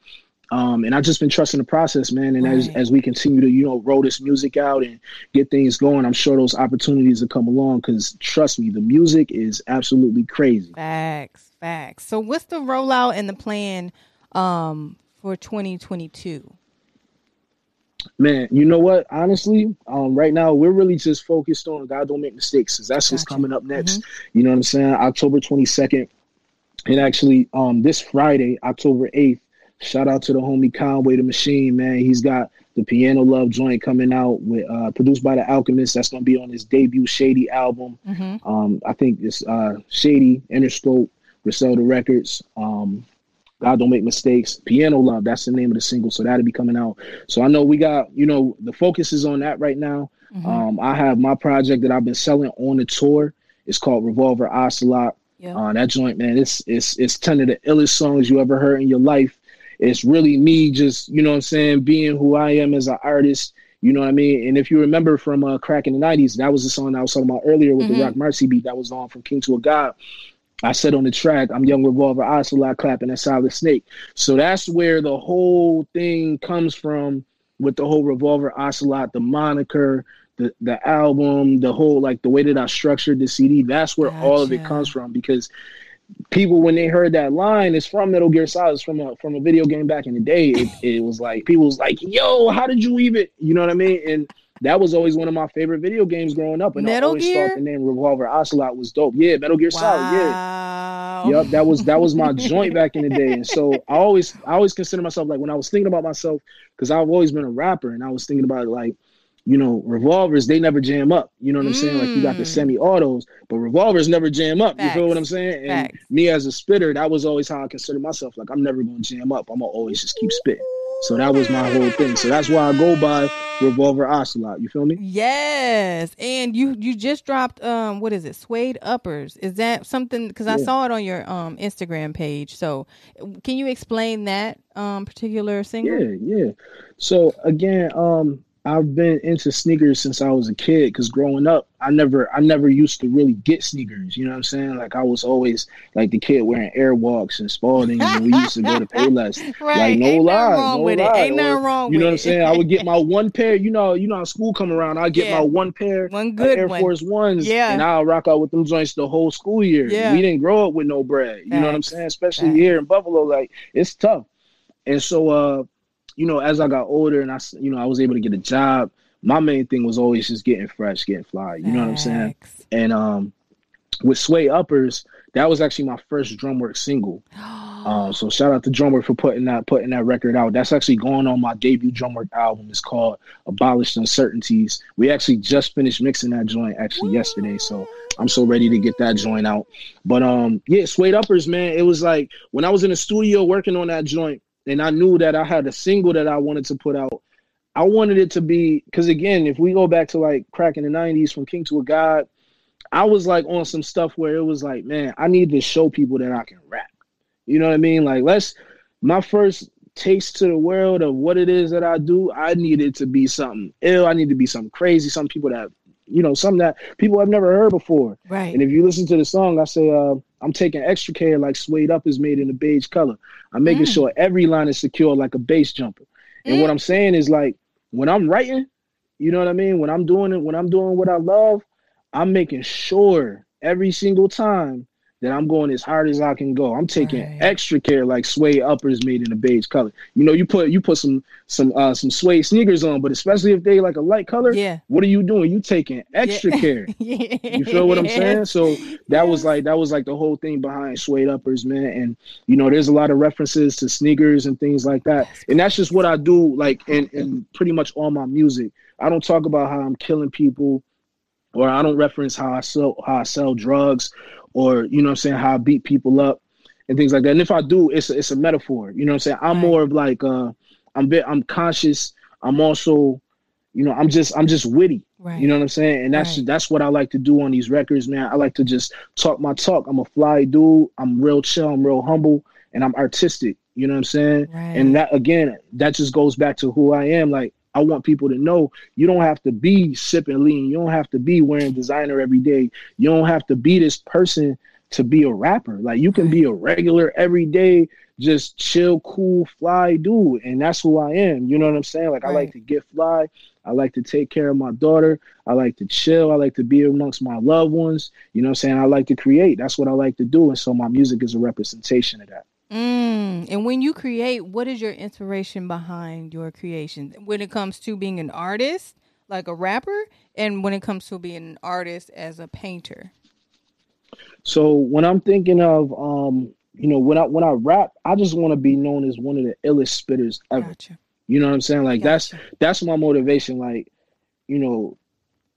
um, and I've just been trusting the process, man. And right. as as we continue to you know roll this music out and get things going, I'm sure those opportunities will come along. Because trust me, the music is absolutely crazy. Facts, facts. So what's the rollout and the plan um, for 2022? Man, you know what? Honestly, um, right now we're really just focused on God don't make mistakes because that's gotcha. what's coming up next. Mm-hmm. You know what I'm saying? October 22nd. And actually, um, this Friday, October 8th, shout out to the homie Conway the Machine, man. He's got the Piano Love joint coming out with uh, produced by the Alchemist. That's gonna be on his debut Shady album. Mm-hmm. Um, I think it's uh, Shady Interscope, Griselda Records. Um, God don't make mistakes. Piano Love, that's the name of the single. So that'll be coming out. So I know we got, you know, the focus is on that right now. Mm-hmm. Um, I have my project that I've been selling on the tour. It's called Revolver Ocelot. Yeah. Uh, that joint, man, it's it's it's ten of the illest songs you ever heard in your life. It's really me just, you know what I'm saying, being who I am as an artist. You know what I mean? And if you remember from uh, Crack in the 90s, that was the song I was talking about earlier with mm-hmm. the Rock Marcy beat that was on from King to a God. I said on the track, I'm Young Revolver Ocelot clapping at Solid Snake. So that's where the whole thing comes from with the whole Revolver Ocelot, the moniker, the the album, the whole like the way that I structured the CD. That's where gotcha. all of it comes from because people when they heard that line, it's from Metal Gear Solid, it's from a from a video game back in the day. It, it was like people was like, "Yo, how did you even?" You know what I mean? And that was always one of my favorite video games growing up. And Metal I always Gear? thought the name Revolver Ocelot was dope. Yeah, Metal Gear wow. Solid. Yeah. Yep, that was that was my (laughs) joint back in the day. And so I always I always consider myself like when I was thinking about myself, because I've always been a rapper and I was thinking about like, you know, revolvers, they never jam up. You know what I'm saying? Like you got the mm. semi-autos, but revolvers never jam up. Facts. You feel what I'm saying? And Facts. me as a spitter, that was always how I consider myself. Like I'm never gonna jam up. I'm gonna always just keep spitting. So that was my whole thing. So that's why I go by Revolver Ocelot. You feel me? Yes. And you you just dropped um what is it? Suede uppers. Is that something because I saw it on your um Instagram page. So can you explain that um particular single? Yeah, yeah. So again, um, I've been into sneakers since I was a kid. Because growing up, I never, I never used to really get sneakers. You know what I'm saying? Like I was always like the kid wearing Airwalks and Spalding, and we used to go to (laughs) Payless. Right. Like no Ain't lie, no with lie. it. Ain't nothing wrong You know what I'm saying? I would get my (laughs) one pair. You know, you know, how school come around, I get Yeah. my one pair. One of good Air one. Force Ones, Yeah. and I'll rock out with them joints the whole school year. Yeah. We didn't grow up with no bread. You know what I'm saying? Especially Facts. here in Buffalo, like it's tough. And so, uh, you know, as I got older and I, you know, I was able to get a job. My main thing was always just getting fresh, getting fly. You know what I'm saying? And um, with Suede Uppers, that was actually my first drumwork single. (gasps) Um, so shout out to Drumwork for putting that putting that record out. That's actually going on my debut Drumwork album. It's called Abolished Uncertainties. We actually just finished mixing that joint actually yesterday. So I'm so ready to get that joint out. But um, yeah, Suede Uppers, man. It was like when I was in the studio working on that joint, and I knew that I had a single that I wanted to put out. I wanted it to be because again, if we go back to like crack in the '90s from King to a God, I was like on some stuff where it was like, man, I need to show people that I can rap. You know what I mean? Like, let's my first taste to the world of what it is that I do. I need it to be something ill. I need to be something crazy. Some people that, you know, something that people have never heard before. Right. And if you listen to the song, I say, uh, I'm taking extra care like Suede uppers made in a beige color. I'm making Mm. sure every line is secure like a bass jumper. And what Mm. I'm saying is like when I'm writing, you know what I mean? When I'm doing it, when I'm doing what I love, I'm making sure every single time that I'm going as hard as I can go. I'm taking Right. extra care like suede uppers made in a beige color. You know, you put you put some some uh some suede sneakers on, but especially if they like a light color, Yeah. what are you doing? You taking extra Yeah. (laughs) care. yeah. You feel what I'm saying? So that was like that was like the whole thing behind suede uppers, man. And you know, there's a lot of references to sneakers and things like that. And that's just what I do, like in, in pretty much all my music. I don't talk about how I'm killing people, or I don't reference how I sell how I sell drugs, or you know what I'm saying, how I beat people up and things like that. And if I do, it's a, it's a metaphor. You know what I'm saying? I'm more of like uh I'm bit I'm conscious. I'm also, you know, I'm just I'm just witty. Right. You know what I'm saying? And that's Right. that's what I like to do on these records, man. I like to just talk my talk. I'm a fly dude. I'm real chill. I'm real humble, and I'm artistic. You know what I'm saying? Right. And that again, that just goes back to who I am. Like I want people to know you don't have to be sipping lean. You don't have to be wearing designer every day. You don't have to be this person to be a rapper. Like you can be a regular everyday, just chill, cool, fly dude. And that's who I am. You know what I'm saying? Like I like to get fly. I like to take care of my daughter. I like to chill. I like to be amongst my loved ones. You know what I'm saying? I like to create. That's what I like to do. And so my music is a representation of that. Mm. And when you create, what is your inspiration behind your creation? When it comes to being an artist, like a rapper, and when it comes to being an artist as a painter. So when I'm thinking of um, you know, when I when I rap, I just want to be known as one of the illest spitters ever. Gotcha. You know what I'm saying? Like that's that's my motivation. Like, you know,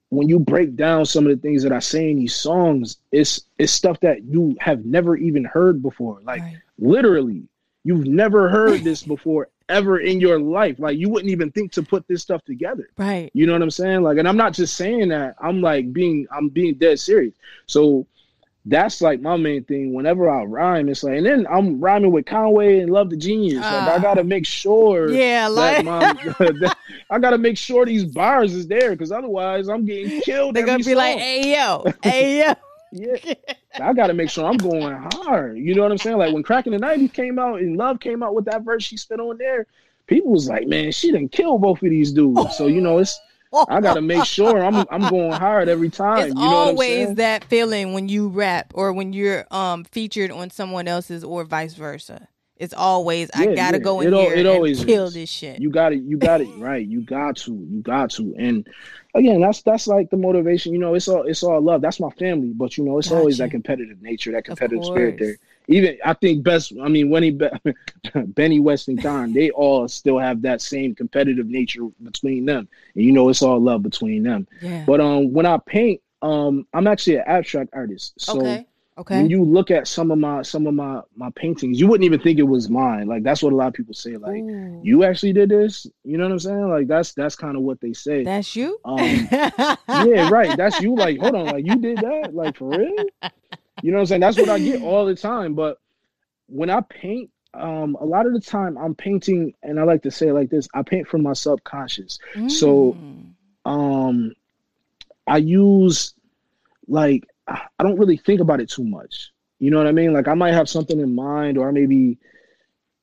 when you break down some of the things that I say in these songs, it's it's stuff that you have never even heard before. Like Right. Literally, you've never heard this before ever in your life. Like you wouldn't even think to put this stuff together. Right. You know what I'm saying? Like, and I'm not just saying that. I'm like being I'm being dead serious. So that's like my main thing. Whenever I rhyme, it's like, and then I'm rhyming with Conway and Love the Genius. Like I Ah. gotta make sure Yeah, like my that- (laughs) I gotta make sure these bars is there because otherwise I'm getting killed. they're gonna be like, "Hey yo, hey yo." Yeah, (laughs) I gotta make sure I'm going hard. You know what I'm saying? Like when Crack in the '90s came out and Love came out with that verse she spit on there, people was like, man, she didn't kill both of these dudes. (laughs) So you know, it's I gotta make sure I'm I'm going hard every (laughs) time. It's you know always that feeling when you rap or when you're um featured on someone else's or vice versa. It's always I gotta yeah. go in It al- here it and always kill is. this shit. You got it. You got it right. You got to. You got to. And again, that's that's like the motivation. You know, it's all it's all love. That's my family. But you know, it's always that competitive nature, that competitive spirit there. Even I think best. I mean, when he (laughs) Benny West and Khan, they all still have that same competitive nature between them. And you know, it's all love between them. Yeah. But um, when I paint, um, I'm actually an abstract artist. So okay. Okay. When you look at some of my some of my my paintings, you wouldn't even think it was mine. Like that's what a lot of people say. Like Ooh, you actually did this. You know what I'm saying? Like that's that's kind of what they say. that's you. Um, (laughs) yeah, right. That's you. Like, hold on. Like, you did that? Like, for real? You know what I'm saying? That's what I get all the time. But when I paint, um, a lot of the time I'm painting, and I like to say it like this: I paint from my subconscious. So- Mm. Um, I use like I don't really think about it too much. You know what I mean? Like, I might have something in mind, or I maybe,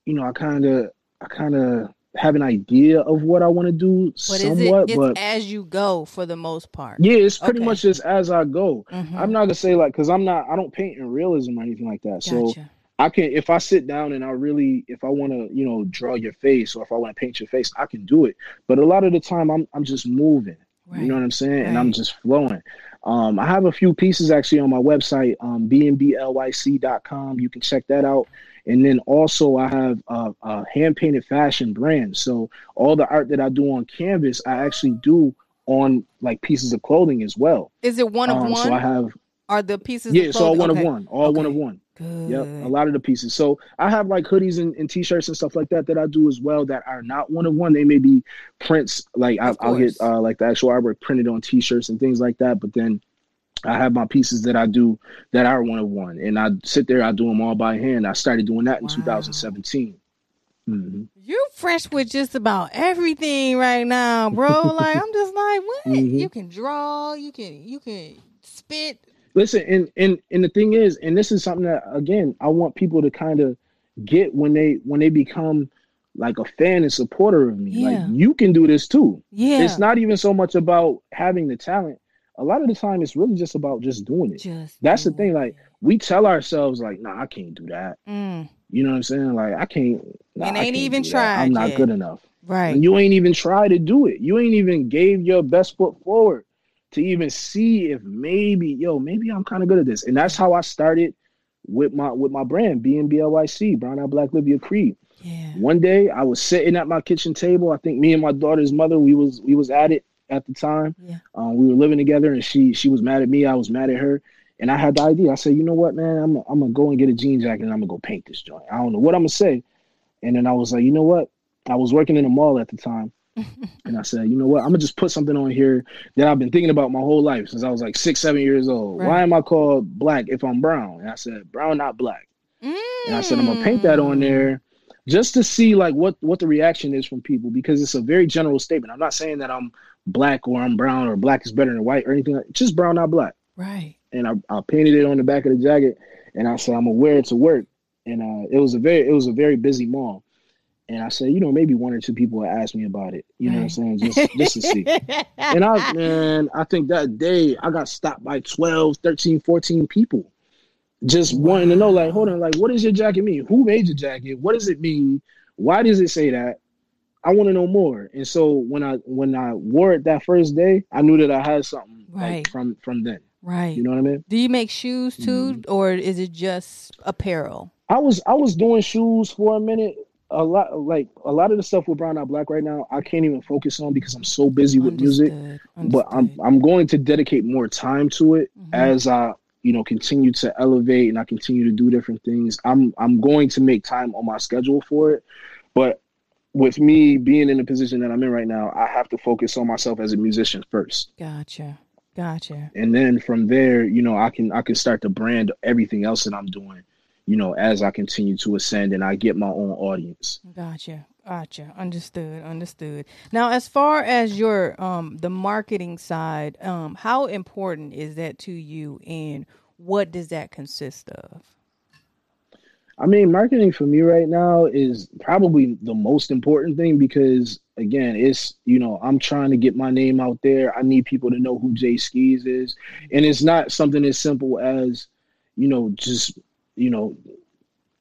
you know, I kind of, I kind of have an idea of what I want to do it? somewhat, It's but as you go for the most part. yeah, it's pretty Okay. much just as I go. Mhm. I'm not gonna say like because I'm not I don't paint in realism or anything like that. So I can if I sit down and I really if I want to you know draw your face or if I want to paint your face, I can do it. But a lot of the time I'm I'm just moving. Right. You know what I'm saying? And I'm just flowing. Um, I have a few pieces actually on my website, um, bnblyc.com. You can check that out. And then also I have a, a hand painted fashion brand. So all the art that I do on canvas, I actually do on like pieces of clothing as well. Is it one of Um, one? so I have Are the pieces? yeah, it's all one okay. of one, all one of one. Good. Yep, a lot of the pieces. So I have like hoodies and, and t-shirts and stuff like that that I do as well that are not one of one. They may be prints, like I, I'll get uh, like the actual artwork printed on t-shirts and things like that. But then I have my pieces that I do that are one of one, and I sit there, I do them all by hand. I started doing that in Wow. 2017. hmm You fresh with just about everything right now, bro. like I'm just like, what? (laughs) Mhm. You can draw. You can you can spit. Listen, and and and the thing is, and this is something that again I want people to kind of get when they when they become like a fan and supporter of me. Yeah. Like you can do this too. Yeah. It's not even so much about having the talent. A lot of the time, it's really just about just doing it. just. That's the thing, it. like, We tell ourselves like, "Nah, I can't do that." Mm, You know what I'm saying? Like, I can't. Nah, And I ain't can't even that. I'm not yet. good enough. right. And you ain't even tried to do it. You ain't even gave your best foot forward to even see if maybe, yo, maybe I'm kind of good at this. And that's how I started with my with my brand, BNBLYC, Brown Not Black Livia Creed. yeah. One day I was sitting at my kitchen table. I think me and my daughter's mother, we was we was at it at the time. Yeah. Um, we were living together and she she was mad at me. I was mad at her. And I had the idea. I said, you know what, man, I'm I'm gonna go and get a jean jacket and I'm gonna go paint this joint. I don't know what I'm gonna say. And then I was like, you know what? I was working in a mall at the time. And I said, you know what? I'm gonna just put something on here that I've been thinking about my whole life since I was like six, seven years old. Why am I called black if I'm brown? And I said, brown, not black. And I said, I'm gonna paint that on Mm. there just to see like what what the reaction is from people because it's a very general statement. I'm not saying that I'm black or I'm brown or black is better than white or anything. Like, just brown, not black. Right. And I, I painted it on the back of the jacket, and I said I'm gonna wear it to work. And uh, it was a very it was a very busy mall. And I said, you know, maybe one or two people would ask me about it. You know what I'm saying? Just just to see. (laughs) And I man, I think that day I got stopped by 12, 13, 14 people. Just wanting to know, like, hold on, like, what does your jacket mean? Who made your jacket? What does it mean? Why does it say that? I want to know more. And so when I when I wore it that first day, I knew that I had something Right. like from from then. right. You know what I mean? Do you make shoes too, Mm-hmm. or is it just apparel? I was I was doing shoes for a minute. A lot like a lot of the stuff with Brown Not Black right now, I can't even focus on because I'm so busy with music. Understood. but I'm I'm going to dedicate more time to it Mhm. as I you know continue to elevate and I continue to do different things. I'm I'm going to make time on my schedule for it, but with me being in the position that I'm in right now, I have to focus on myself as a musician first, Gotcha. Gotcha. and then from there, you know, I can I can start to brand everything else that I'm doing, you know, as I continue to ascend and I get my own audience. Gotcha. Gotcha. Understood. Understood. Now, as far as your um the marketing side, um, how important is that to you, and what does that consist of? I mean, marketing for me right now is probably the most important thing because again, it's you know, I'm trying to get my name out there. I need people to know who Jae Skeese is. And it's not something as simple as, you know, just, you know,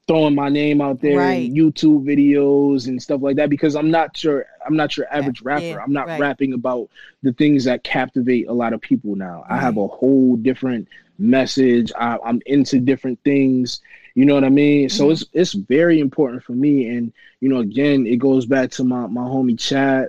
throwing my name out there Right. in YouTube videos and stuff like that because I'm not your I'm not your average rapper. yeah, I'm not right. rapping about the things that captivate a lot of people now. I have a whole different message. I, I'm into different things. You know what I mean? So Mhm. it's it's very important for me. And you know, again, it goes back to my my homie Chad.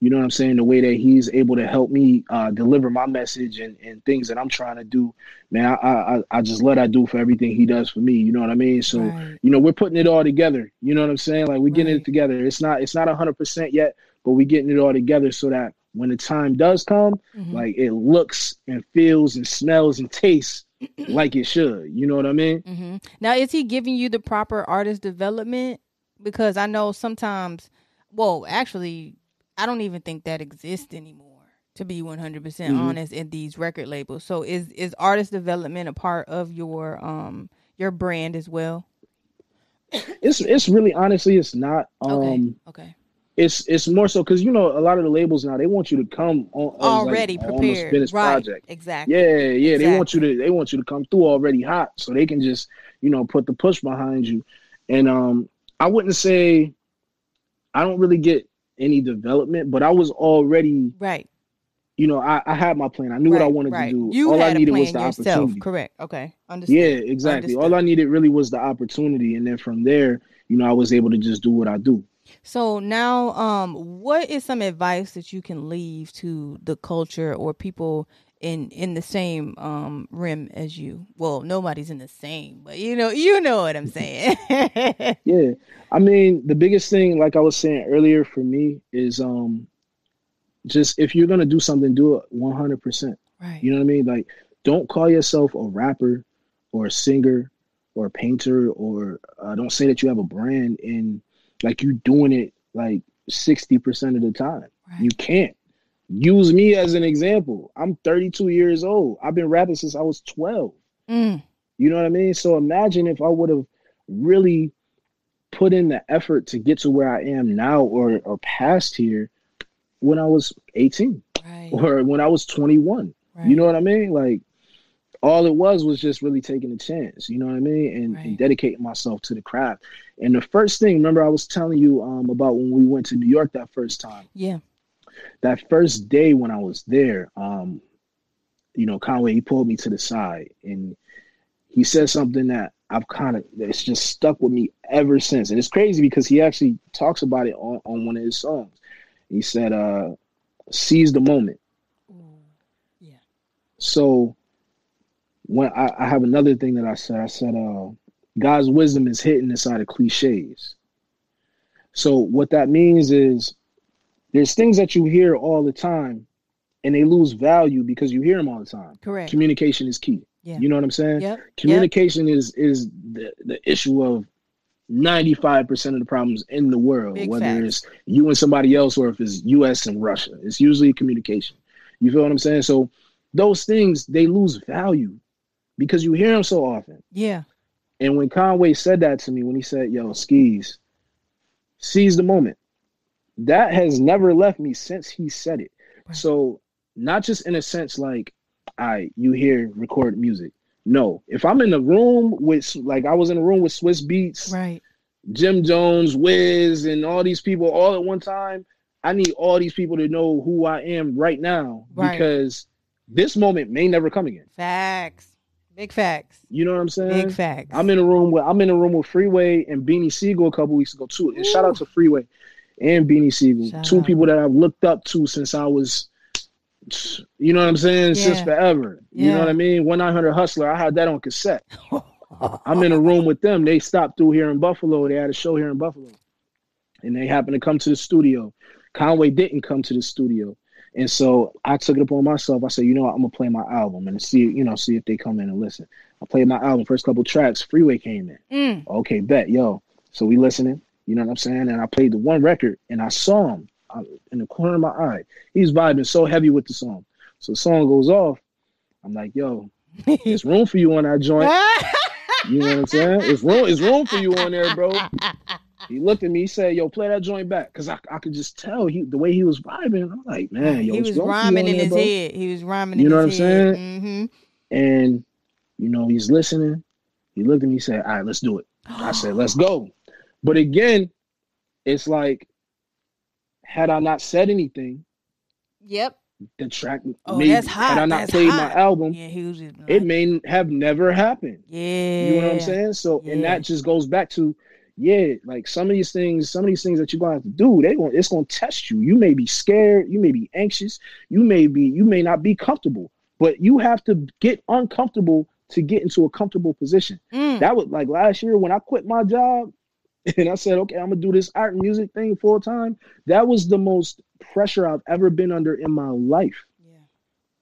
You know what I'm saying? The way that he's able to help me uh, deliver my message and, and things that I'm trying to do, man, I, I I just let I do for everything he does for me. You know what I mean? So Right. you know we're putting it all together. You know what I'm saying? Like we're getting Right. it together. It's not it's not hundred percent yet, but we're getting it all together so that when the time does come, Mhm. like it looks and feels and smells and tastes (clears throat) like it should. You know what I mean? Mm-hmm. Now, is he giving you the proper artist development? Because I know sometimes, well, actually, I don't even think that exists anymore. To be one hundred percent Mhm. honest, in these record labels, so is is artist development a part of your um your brand as well? It's it's really honestly it's not. Um, Okay, okay, it's it's more so because you know a lot of the labels now they want you to come on like, already almost prepared, finished right? project. Exactly. Yeah, yeah, they want you to they want you to come through already hot, so they can just you know put the push behind you. And um, I wouldn't say I don't really get any development, but I was already Right. you know I, I had my plan. I knew what I wanted right. to do. You All I needed was the yourself. opportunity. Correct. Okay. Understood. Yeah, exactly. All I needed really was the opportunity, and then from there, you know, I was able to just do what I do. So now, um, what is some advice that you can leave to the culture or people in in the same um rim as you? Well, nobody's in the same, but you know, you know what I'm saying. (laughs) Yeah. I mean, the biggest thing, like I was saying earlier for me, is um just if you're gonna do something, do it 100 percent. right. You know what I mean? Like, don't call yourself a rapper or a singer or a painter or uh, don't say that you have a brand and like you doing it like 60% of the time. right. You can't. Use me as an example. I'm 32 years old. I've been rapping since I was 12. Mm, You know what I mean? So imagine if I would have really put in the effort to get to where I am now or or past here when I was 18 right. or when I was 21. right. You know what I mean? Like all it was was just really taking a chance, you know what I mean? And, Right. and dedicating myself to the craft. And the first thing, remember I was telling you um, about when we went to New York that first time. Yeah. That first day when I was there, um, you know, Conway, he pulled me to the side and he said something that I've kind of it's just stuck with me ever since. And it's crazy because he actually talks about it on, on one of his songs. He said, uh, seize the moment. Yeah. So when I, I have another thing that I said, I said, uh, God's wisdom is hidden inside of cliches. So what that means is there's things that you hear all the time and they lose value because you hear them all the time. Correct. Communication is key. Yeah. You know what I'm saying? Yep. Communication is is the, the issue of 95% of the problems in the world, Big whether it's you and somebody else or if it's US and Russia. It's usually communication. You feel what I'm saying? So those things they lose value because you hear them so often. Yeah. And when Conway said that to me, when he said, "Yo, Skeese, seize the moment," that has never left me since he said it. Right. So not just in a sense like, I you hear record music. No, if I'm in a room with like I was in a room with Swizz Beatz, Right. Jim Jones, Wiz, and all these people all at one time. I need all these people to know who I am right now Right. because this moment may never come again. Facts. Big facts. You know what I'm saying? Big facts. I'm in a room with I'm in a room with Freeway and Beanie Sigel a couple weeks ago too. And shout out to Freeway and Beanie Sigel, Shout two out. people that I've looked up to since I was, you know what I'm saying, since Yeah. forever. You know what I mean? One nine hundred Hustler, I had that on cassette. (laughs) I'm in a room with them. They stopped through here in Buffalo. They had a show here in Buffalo, and they happened to come to the studio. Conway didn't come to the studio, and so I took it upon myself. I said, you know what, I'm gonna play my album and see, you know, see if they come in and listen. I played my album. First couple tracks, Freeway came in. Mm, Okay, bet, yo. So we listening. You know what I'm saying? And I played the one record, and I saw him uh, in the corner of my eye. He's vibing so heavy with the song. So the song goes off. I'm like, yo, (laughs) there's room for you on that joint. (laughs) You know what I'm saying? It's room, it's room for you on there, bro. He looked at me, he said, Yo, play that joint back. Cause I, I could just tell he the way he was vibing. I'm like, man, yo, he was room for you rhyming in there, his bro. head. He was rhyming You know what I'm head. saying? Mm-hmm. And, you know, he's listening. He looked at me, he said, All right, let's do it. I said, Let's go. But again, it's like, had I not said anything, Yep. the track Oh, maybe, that's hot. had I not That's played hot. my album, Yeah, he was it may have never happened. yeah. You know what I'm saying? So, and that just goes back to yeah, like some of these things, some of these things that you're gonna have to do, they going it's gonna test you. You may be scared, you may be anxious, you may be, you may not be comfortable, but you have to get uncomfortable to get into a comfortable position. Mm. That was like last year when I quit my job (laughs) and I said, okay, I'm gonna do this art and music thing full time. That was the most pressure I've ever been under in my life. Yeah.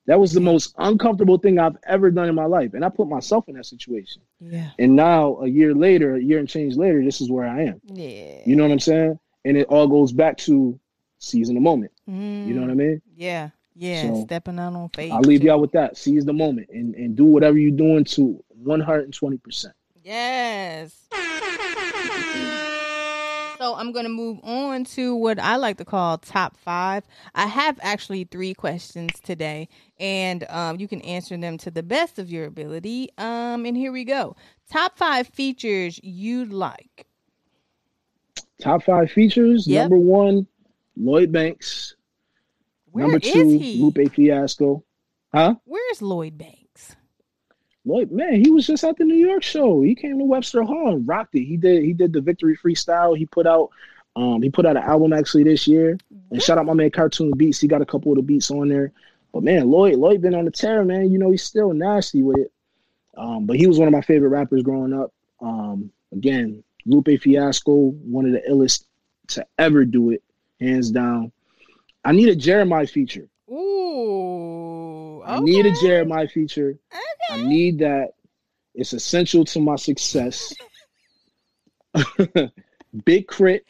That was the most uncomfortable thing I've ever done in my life. And I put myself in that situation. Yeah. And now, a year later, a year and change later, this is where I am. Yeah. You know what I'm saying? And it all goes back to seizing the moment. Mm. You know what I mean? Yeah. Yeah. So, Stepping out on faith. I'll leave too. y'all with that. Seize the moment and, and do whatever you're doing to 120%. Yes. So I'm going to move on to what I like to call top five. I have actually three questions today, and um, you can answer them to the best of your ability. Um, and here we go. Top five features you'd like. Top five features. Yep. Number one, Lloyd Banks. Where Number is two, he? Lupe Fiasco. Huh? Where's Lloyd Banks? Lloyd, man, he was just at the New York show. He came to Webster Hall and rocked it. He did he did the Victory Freestyle. He put out um he put out an album actually this year. And shout out my man Cartoon Beats. He got a couple of the beats on there. But man, Lloyd, Lloyd been on the tear, man. You know, he's still nasty with it. Um, but he was one of my favorite rappers growing up. Um, again, Lupe Fiasco, one of the illest to ever do it, hands down. I need a Jeremiah feature. Ooh. I need a okay. Jeremiah feature. I need that. It's essential to my success. (laughs) Big Crit.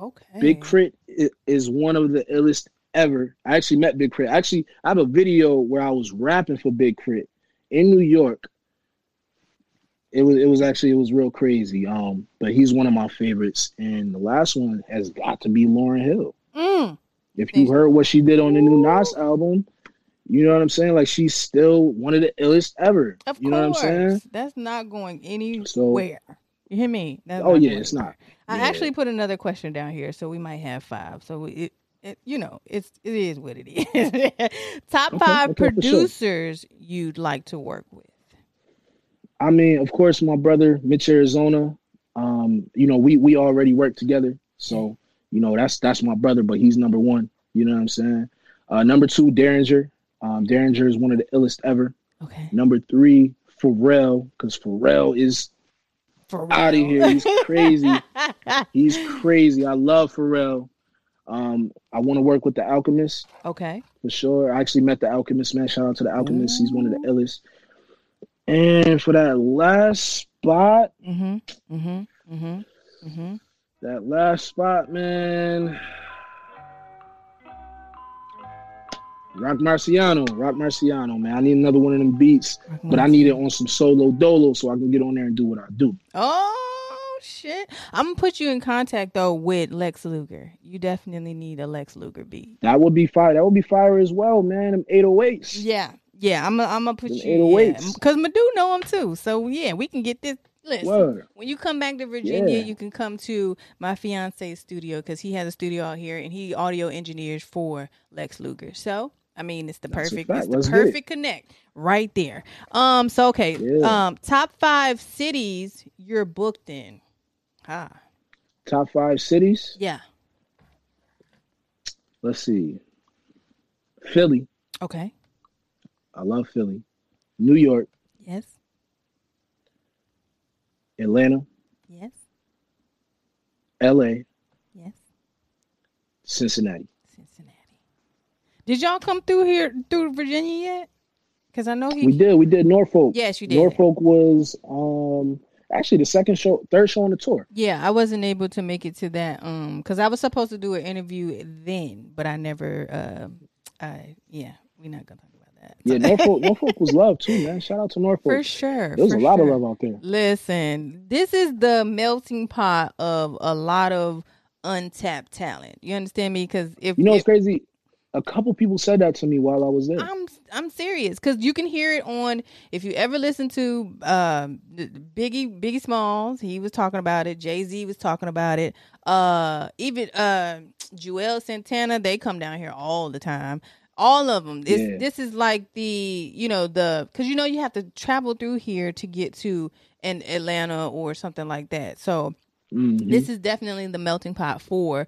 Okay. Big K.R.I.T. is one of the illest ever. I actually met Big Crit. Actually, I have a video where I was rapping for Big K.R.I.T. in New York. It was it was actually it was real crazy. Um, but he's one of my favorites. And the last one has got to be Lauryn Hill. Mm. If you heard what she did on the new Nas album, you know what I'm saying? Like she's still one of the illest ever. Of you know course. what I'm saying? That's not going anywhere. you hear me? That's Oh yeah, it's not. I Yeah. actually put another question down here, so we might have five. So it, it you know, it's it is what it is. (laughs) Top Okay, five okay, for sure. producers you'd like to work with. I mean, of course, my brother Mitch Arizona. Um, you know, we we already work together, so you know that's that's my brother, but he's number one. You know what I'm saying? Uh, number two, Daringer. Um, Daringer is one of the illest ever. Okay. Number three, Pharrell, because Pharrell is out of here. He's crazy. (laughs) He's crazy. I love Pharrell. Um, I want to work with the Alchemist okay. for sure. I actually met the Alchemist, man. Shout out to the Alchemist. He's one of the illest. And for that last spot, Mm-hmm. Mm-hmm. Mm-hmm. Mm-hmm. That last spot, man. Rock Marciano, Rock Marciano, man. I need another one of them beats, but I need it on some solo dolo so I can get on there and do what I do. Oh shit! I'm gonna put you in contact though with Lex Luger. You definitely need a Lex Luger beat. That would be fire. That would be fire as well, man. Them 808s. Yeah, yeah. I'm gonna I'm gonna put Them you yeah. 808s. because Madu know him too. So yeah, we can get this. Listen, Word. when you come back to Virginia, Yeah. you can come to my fiance's studio because he has a studio out here and he audio engineers for Lex Luger. So I mean, it's the That's perfect, it's the Let's perfect connect right there. Um, so okay, Yeah. um, top five cities you're booked in. Ah, Top five cities. yeah. Let's see. Philly. Okay. I love Philly. New York, Yes. Atlanta, Yes. LA, Yes. Cincinnati. Cincinnati. Did y'all come through here through Virginia yet? Because I know he. We did. We did Norfolk. Yes, you did. Norfolk was um actually the second show, third show on the tour. Yeah, I wasn't able to make it to that um because I was supposed to do an interview then, but I never. Uh, I yeah, we're not gonna. Yeah, Norfolk. (laughs) Norfolk was love too, man. Shout out to Norfolk. for sure. There's for a lot sure. of love out there. Listen, this is the melting pot of a lot of untapped talent. You understand me? Because if You know, if- it's crazy. A couple people said that to me while I was there. I'm I'm serious because you can hear it on if you ever listen to um, Biggie Biggie Smalls, he was talking about it. Jay Z was talking about it. Uh, even uh, Juelz Santana, they come down here all the time. All of them. This Yeah. this is like the you know the because you know you have to travel through here to get to in Atlanta or something like that. So Mhm. this is definitely the melting pot for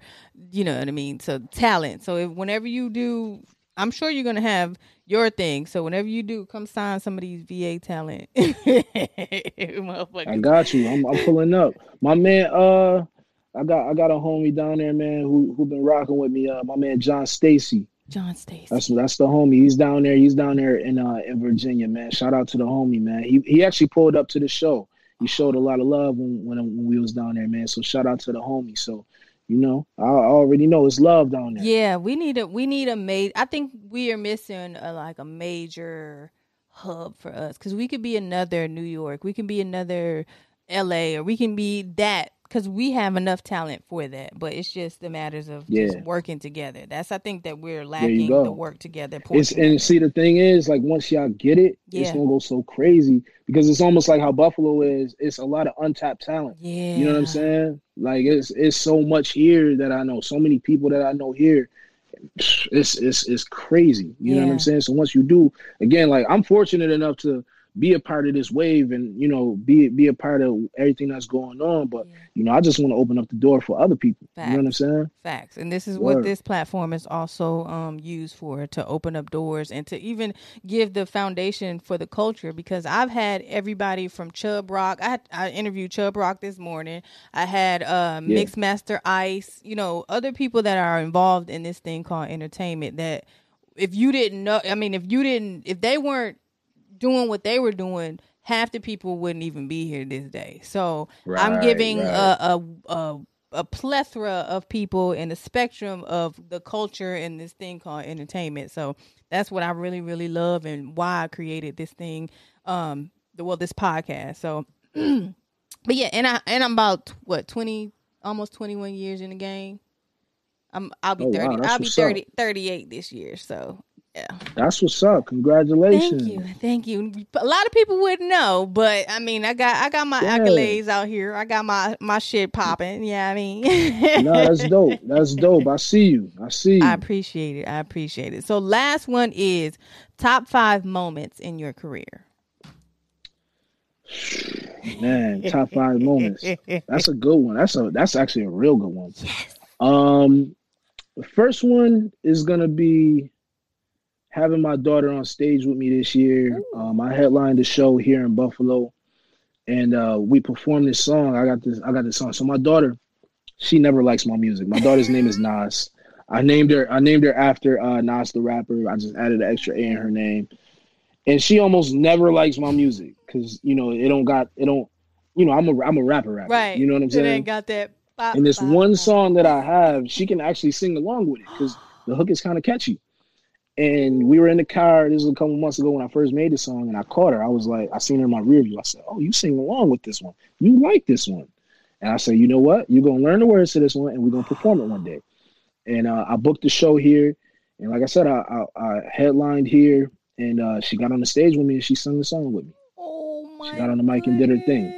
you know what I mean. So talent. So if whenever you do, I'm sure you're gonna have your thing. So whenever you do, come sign some of these VA talent. (laughs) I got you. I'm, I'm pulling up. My man, uh, I got I got a homie down there, man, who who been rocking with me. Uh, my man John Stacy. John Stacy. That's that's the homie. He's down there. He's down there in uh in Virginia, man. Shout out to the homie, man. He he actually pulled up to the show. He showed a lot of love when when, when we was down there, man. So shout out to the homie. So, you know, I, I already know it's love down there. Yeah, we need a we need a major. I think we are missing a, like a major hub for us because we could be another New York, we can be another L.A. or we can be that because we have enough talent for that. But it's just the matters of just working together. That's I think that we're lacking the work together. It's and see the thing is like once y'all get it, it's gonna go so crazy because it's almost like how Buffalo is. It's a lot of untapped talent. yeah, You know what I'm saying? Like it's it's so much here that I know, so many people that I know here. It's it's it's crazy. You know what I'm saying? So once you do, again, like I'm fortunate enough to be a part of this wave and you know be be a part of everything that's going on. But Yeah. you know, I just want to open up the door for other people. You know what I'm saying? Facts. And this is what this platform is also um, used for to open up doors and to even give the foundation for the culture. Because I've had everybody from Chubb Rock. I, had, I interviewed Chubb Rock this morning. I had uh, Yeah. Mixmaster Ice, you know, other people that are involved in this thing called entertainment that if you didn't know, I mean, if you didn't, if they weren't doing what they were doing, half the people wouldn't even be here this day. So I'm giving right. a, a a a plethora of people in the spectrum of the culture and this thing called entertainment. So that's what I really really love and why I created this thing, um, the well this podcast. So, (clears throat) but yeah, and I and I'm about what twenty, almost twenty one years in the game. I'm I'll be Oh, wow, thirty. I'll be what's 30, 38 this year. So yeah. That's what's up. Congratulations. Thank you, thank you. A lot of people wouldn't know, but I mean, I got I got my Yeah. accolades out here. I got my my shit popping. Yeah, I mean, no, that's (laughs) dope. That's dope. I see you. I see you. I appreciate it. I appreciate it. So, last one is top five moments in your career. Man, top five moments. (laughs) That's a good one. That's a that's actually a real good one. Yes. Um, the first one is gonna be having my daughter on stage with me this year. Um, I headlined the show here in Buffalo, and uh, we performed this song. I got this. I got this song. So my daughter, she never likes my music. My daughter's name is Nas. I named her. I named her after uh, Nas the rapper. I just added an extra A in her name, and she almost never likes my music because you know it don't got it don't. You know I'm a I'm a rapper rapper. Right. You know what I'm It saying? ain't got that. bop, And this bop, one bop. song that I have, she can actually sing along with it because the hook is kind of catchy. And we were in the car. This was a couple months ago when I first made the song, and I caught her. I was like, I seen her in my rear view. I said, "Oh, you sing along with this one. You like this one?" And I said, "You know what? You're gonna learn the words to this one, and we're gonna perform it one day." And uh, I booked the show here, and like I said, I, I, I headlined here, and uh, she got on the stage with me, and she sung the song with me. Oh my! She got on the mic and did her thing.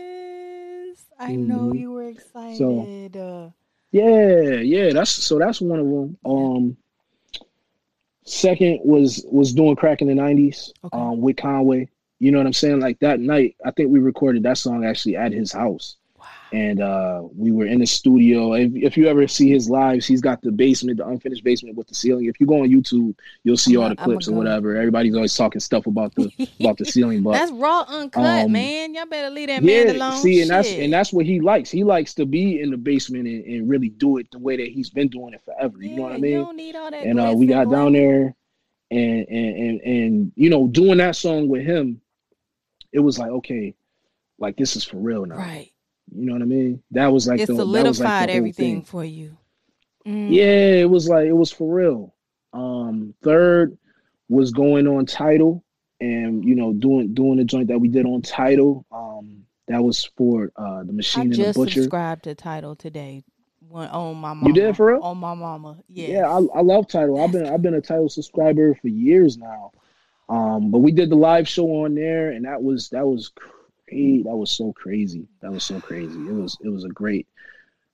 I know Mhm. you were excited. uh, Yeah, yeah, that's so that's one of them. Um second was was doing crack in the 90s Okay. um with Conway. You know what I'm saying? Like that night, I think we recorded that song actually at his house. And uh we were in the studio. If, if you ever see his lives, he's got the basement, the unfinished basement with the ceiling. If you go on YouTube, you'll see all the clips or I'ma whatever. Everybody's always talking stuff about the about the ceiling, but That's raw, uncut, um, man. Y'all better leave that man alone. See, and that's and that's what he likes. He likes to be in the basement and, and really do it the way that he's been doing it forever. You know what I mean? Don't need all that. and uh, we and got down there, and and and and you know, doing that song with him, it was like okay, like this is for real now. Right. You know what I mean? That was like it the that was solidified like the everything thing. for you. Mm. Yeah, it was like it was for real. Um, third was going on Tidal, and you know, doing doing the joint that we did on Tidal. Um, that was for uh the I machine and the just butcher. subscribed to Tidal today. On my mama. You did for real? On my mama. Yes. Yeah, I, I love Tidal. I've been I've been a Tidal subscriber for years now. Um, but we did the live show on there, and that was that was great. That was so crazy. That was so crazy. It was it was a great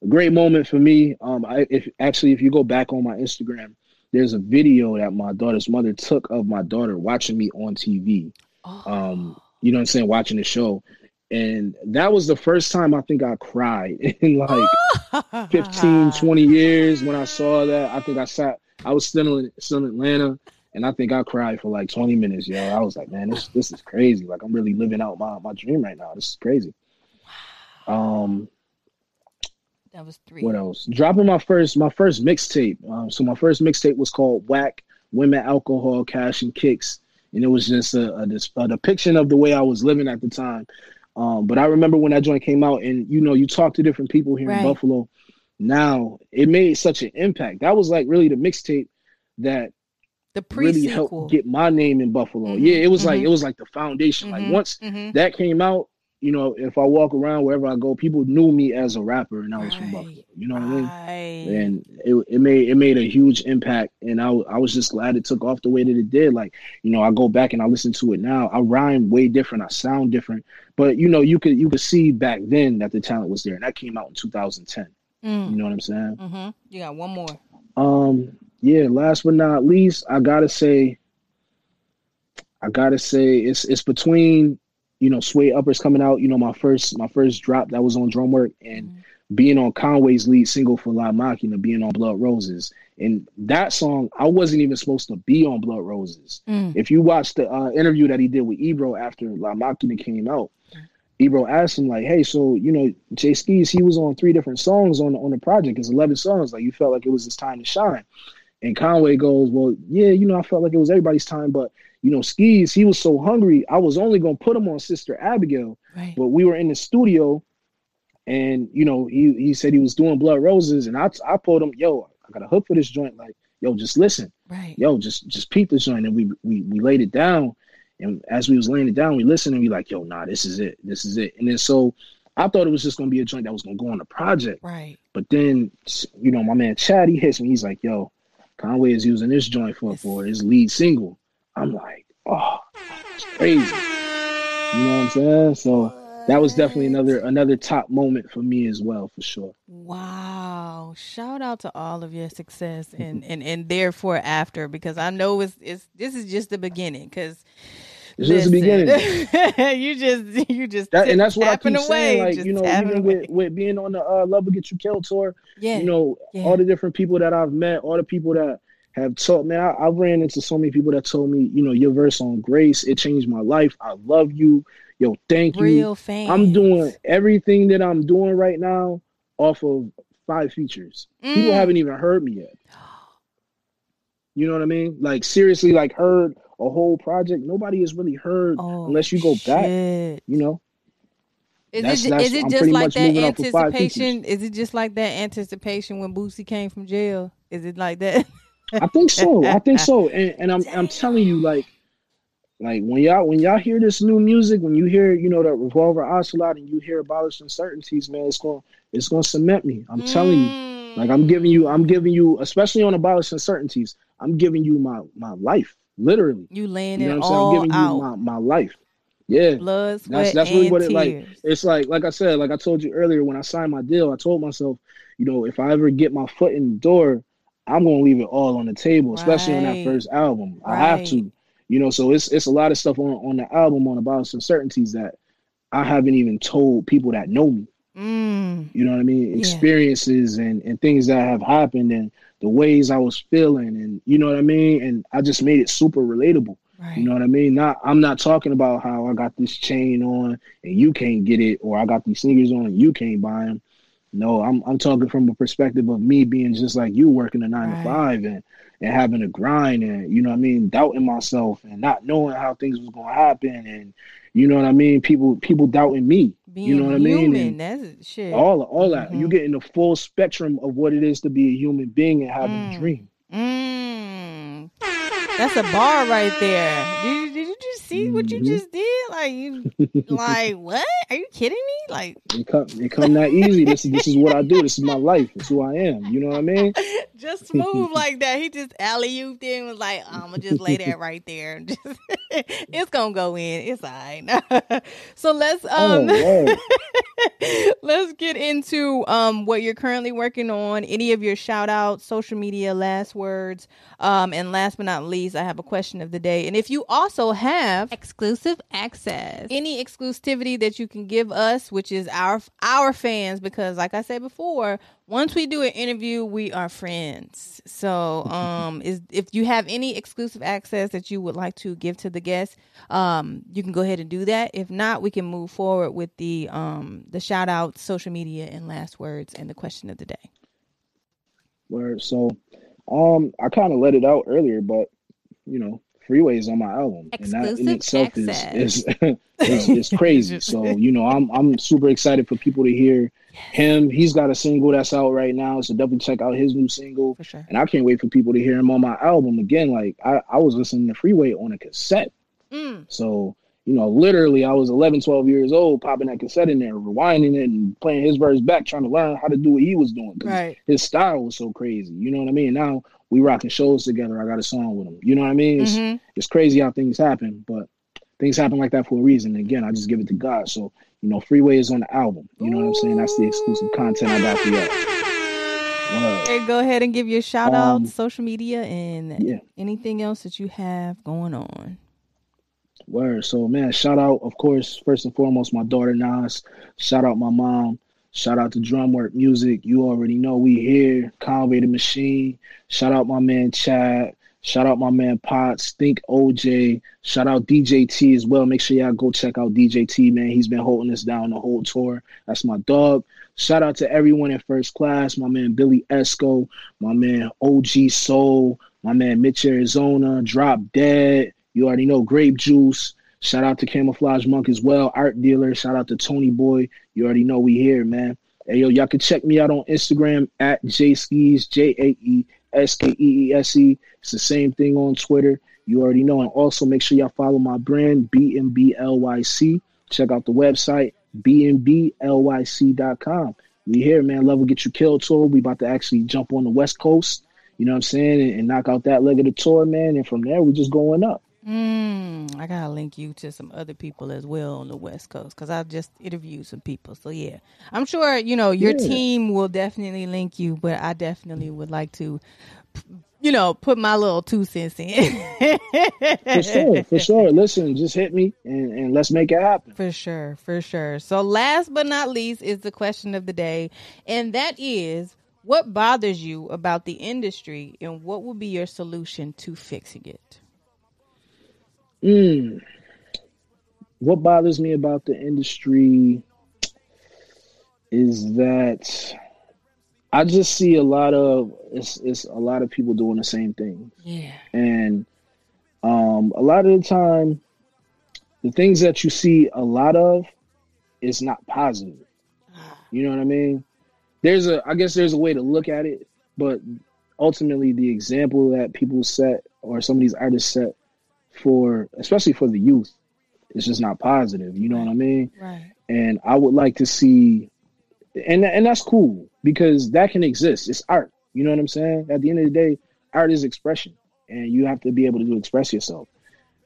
a great moment for me. Um, I if actually if you go back on my Instagram, there's a video that my daughter's mother took of my daughter watching me on TV. Oh. Um, you know what I'm saying, watching the show. And that was the first time I think I cried (laughs) in like 15, (laughs) 20 years when I saw that. I think I sat, I was still in, still in Atlanta, and I think I cried for like 20 minutes, yo. I was like, man, this this is crazy. Like I'm really living out my, my dream right now. This is crazy. Um, that was three. what else? Dropping my first my first mixtape. Um, so my first mixtape was called Whack Women, Alcohol, Cash, and Kicks, and it was just a, a, a depiction of the way I was living at the time. Um, but I remember when that joint came out, and you know, you talk to different people here Right. in Buffalo. Now it made such an impact. That was like really the mixtape that The really pre-sequel. helped get my name in Buffalo. Mhm, Yeah, it was like mhm. it was like the foundation. Like Mhm, once mhm. that came out, you know, if I walk around wherever I go, people knew me as a rapper, and I was from Buffalo. You know what I mean? And it, it made it made a huge impact and I, I was just glad it took off the way that it did like you know i go back and i listen to it now i rhyme way different i sound different but you know you could you could see back then that the talent was there and that came out in 2010 Mm. you know what i'm saying hmm You got one more. um yeah last but not least i gotta say i gotta say it's it's between you know Suede uppers coming out you know my first my first drop that was on drumwork and Mhm. being on Conway's lead single for La Maquina, being on Blood Roses. And that song, I wasn't even supposed to be on Blood Roses. Mm. If you watch the uh, interview that he did with Ebro after La Maquina came out, Ebro asked him, like, hey, so, you know, Jae Skeese, he was on three different songs on, on the project. It's 11 songs. Like, you felt like it was his time to shine. And Conway goes, well, yeah, you know, I felt like it was everybody's time, but, you know, Skeese, he was so hungry, I was only going to put him on Sister Abigail Right. but we were in the studio and you know he, he said he was doing blood roses and I, I told him yo i got a hook for this joint like yo just listen Right. yo just just peep this joint and we we, we laid it down and as we was laying it down we listened and we like yo nah this is it this is it and then so i thought it was just gonna be a joint that was gonna go on the project Right. but then you know my man chad he hits me he's like yo conway is using this joint for for his lead single i'm like oh it's crazy you know what i'm saying so that was definitely another another top moment for me as well, for sure. Wow. Shout out to all of your success and, and, and therefore after because I know it's it's this is just the beginning because It's just the beginning. (laughs) you just you just That, and that's what I keep saying. Like you know, even with, with being on the uh, Love Will Get You Killed tour, yeah you know, yeah. all the different people that I've met, all the people that have taught man, I, I ran into so many people that told me, you know, your verse on Grace, it changed my life. I love you. Yo, thank you. real fans. I'm doing everything that I'm doing right now off of five features. People Mm. haven't even heard me yet. You know what I mean? Like seriously, like heard a whole project. Nobody has really heard Oh, unless you go back. You know, Is That's- it that's- is it I'm just like that moving off of five anticipation? Is it just like that anticipation when Boosie came from jail? Is it like that? I think so. I think so. (laughs) And and I'm I'm telling you, like, like when y'all when y'all hear this new music, when you hear you know that Revolver Ocelot and you hear Abolish Uncertainties, man, it's going it's going to cement me. I'm telling you. Like I'm giving you, I'm giving you, especially on Abolish Uncertainties, I'm giving you my my life, literally. you laying You know it what I'm all giving you my, my life. Yeah. blood, sweat, That's that's and really what tears. it like. It's like like I said, like I told you earlier when I signed my deal, I told myself, you know, if I ever get my foot in the door, I'm gonna leave it all on the table, especially on that first album. I have to. You know, so it's it's a lot of stuff on, on the album on Abolish Uncertainties that I haven't even told people that know me. Mm, You know what I mean? Yeah. Experiences and, and things that have happened and the ways I was feeling and you know what I mean? And I just made it super relatable. right. You know what I mean? Not I'm not talking about how I got this chain on and you can't get it, or I got these sneakers on and you can't buy them. No, I'm I'm talking from a perspective of me being just like you, working a nine Right. to five and and having a grind and you know what I mean, doubting myself and not knowing how things was gonna happen and you know what I mean. People people doubting me. Being you know what I mean? human, And that's shit. all all that you Mhm. get in the full spectrum of what it is to be a human being and having Mm. a dream. Mm. That's a bar right there. You, you see what you Mhm. just did? Like you, (laughs) like what? Are you kidding me? Like it come it come that easy. This is this is what I do. This is my life. It's who I am. You know what I mean? (laughs) just move like that. He just alley ooped in was like, I'm gonna just lay that (laughs) right there. Just, it's gonna go in. It's all right. so let's um oh, let's get into um what you're currently working on, any of your shout outs, social media, last words. Um and last but not least, I have a question of the day. And if you also have exclusive access, any exclusivity that you can give us, which is our our fans, because like I said before, once we do an interview, we are friends. So, (laughs) um, is if you have any exclusive access that you would like to give to the guests, um, you can go ahead and do that. If not, we can move forward with the um the shout out, social media, and last words, and the question of the day. Word. So, um, I kind of let it out earlier, but you know, Freeways on my album, Exclusive and that in itself is is, (laughs) is, is crazy. so you know, I'm I'm super excited for people to hear him. He's got a single that's out right now, so definitely check out his new single. Sure. And I can't wait for people to hear him on my album again. Like I, I was listening to Freeway on a cassette, mm. so you know, literally, I was 11, 12 years old, popping that cassette in there, rewinding it, and playing his verse back, trying to learn how to do what he was doing. Right. His style was so crazy. You know what I mean? Now we rocking shows together. I got a song with him. You know what I mean? It's, mm-hmm. it's crazy how things happen, but things happen like that for a reason. And again, I just give it to God. So you know, Freeway is on the album. You know what I'm saying? That's the exclusive content I got for you. Hey, go ahead and give your shout out, um, social media, and yeah. anything else that you have going on. Word. So, man, shout out, of course, first and foremost, my daughter Nas. Shout out my mom. Shout out to Drumwork Music. You already know we here. Conway the Machine. Shout out my man Chad. Shout out my man Potts, Think OJ. Shout out DJT as well. Make sure y'all go check out DJT, man. He's been holding us down the whole tour. That's my dog. Shout out to everyone in first class. My man Billy Esco, my man OG Soul, my man Mitch Arizona, Drop Dead. You already know Grape Juice. Shout out to Camouflage Monk as well. Art Dealer. Shout out to Tony Boy. You already know we here, man. Hey yo, y'all can check me out on Instagram at jskis, J A E S K E E S E. It's the same thing on Twitter. You already know. And also make sure y'all follow my brand, BNBLYC. Check out the website, bnblyc.com. We here, man. Love will get you killed tour. We about to actually jump on the West Coast, you know what I'm saying, and, and knock out that leg of the tour, man. And from there, we're just going up. Mm, I gotta link you to some other people as well on the West Coast because I just interviewed some people. So yeah, I'm sure you know your yeah. team will definitely link you, but I definitely would like to, you know, put my little two cents in. for sure, for sure. Listen, just hit me and, and let's make it happen. For sure, for sure. So last but not least is the question of the day, and that is. What bothers you about the industry, and what would be your solution to fixing it? Mm. What bothers me about the industry is that I just see a lot of it's it's a lot of people doing the same thing. Yeah. And um a lot of the time the things that you see a lot of is not positive. Ah. You know what I mean? There's a I guess there's a way to look at it, but ultimately the example that people set or some of these artists set for especially for the youth it's just not positive you know what i mean? Right. And i would like to see and and that's cool because that can exist it's art you know what i'm saying? At the end of the day art is expression and you have to be able to express yourself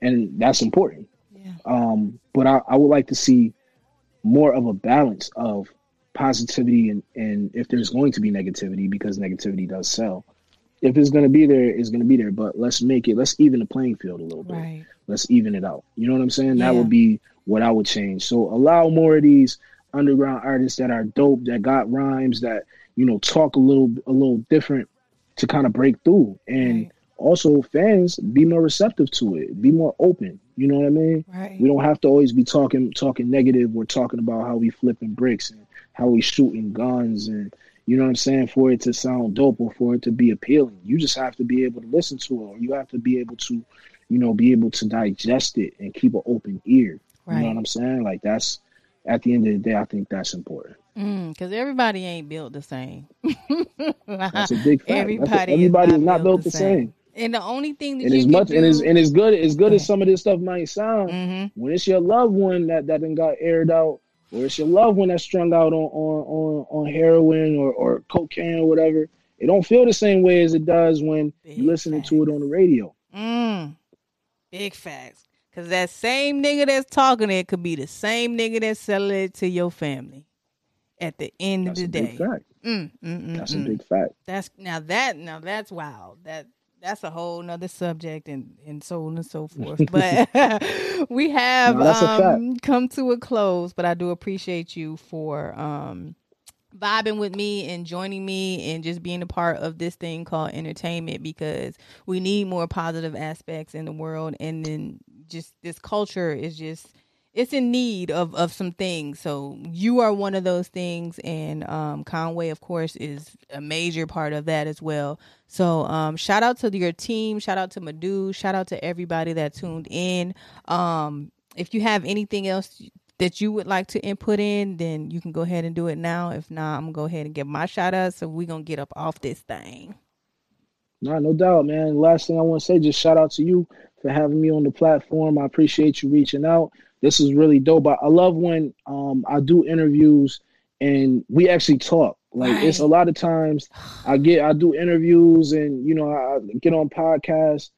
and that's important. Yeah. um but I, I would like to see more of a balance of positivity and and if there's going to be negativity because negativity does sell if it's going to be there, it's going to be there. But let's make it, let's even the playing field a little bit. Right. Let's even it out. You know what I'm saying? Yeah. That would be what I would change. So allow more of these underground artists that are dope, that got rhymes, that you know talk a little a little different to kind of break through. And right. also fans be more receptive to it, be more open. You know what I mean? Right. We don't have to always be talking talking negative. We're talking about how we flipping bricks and how we shooting guns and you know what I'm saying, for it to sound dope or for it to be appealing. You just have to be able to listen to it or you have to be able to, you know, be able to digest it and keep an open ear. Right. You know what I'm saying? Like that's at the end of the day, I think that's important. Because mm, everybody ain't built the same. (laughs) that's a big fact. Everybody, a, everybody is not, is not built, the same. same. And the only thing that and you as much do... and as and as good as good as some of this stuff might sound, mm-hmm. when it's your loved one that that then got aired out or it's your loved one that's strung out on on on, on heroin or, or cocaine or whatever. It don't feel the same way as it does when Big you're listening facts. to it on the radio. Mm. Big facts. Cause that same nigga that's talking it could be the same nigga that's selling it to your family. At the end That's of the day, mm, mm, mm, That's mm. a big fact. That's now that now that's wild. That that's a whole nother subject and and so on and so (laughs) forth. But (laughs) we have No, that's a fact. um come to a close. But I do appreciate you for um vibing with me and joining me and just being a part of this thing called entertainment because we need more positive aspects in the world and then just this culture is just it's in need of of some things. So you are one of those things, and um, Conway, of course, is a major part of that as well. So um, shout out to your team, shout out to Madu, shout out to everybody that tuned in. Um, if you have anything else that you would like to input in, then you can go ahead and do it now. If not, I'm gonna go ahead and give my shout out. So we're gonna get up off this thing. No, no doubt, man. Last thing I want to say, just shout out to you for having me on the platform. I appreciate you reaching out. This is really dope. I, I love when um, I do interviews and we actually talk. Like it's a lot of times I get I do interviews and you know I get on podcasts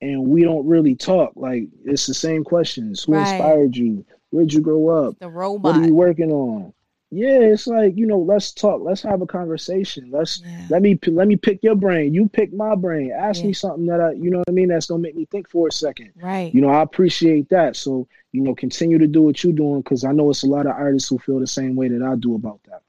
and we don't really talk. Like it's the same questions. Who Right. inspired you? Where'd you grow up? The robot. What are you working on? Yeah, it's like you know, let's talk. Let's have a conversation. Let's Yeah. let me let me pick your brain. You pick my brain. Ask Yeah. me something that I, you know what I mean. That's gonna make me think for a second. Right. You know, I appreciate that. So you know, continue to do what you're doing because I know it's a lot of artists who feel the same way that I do about that.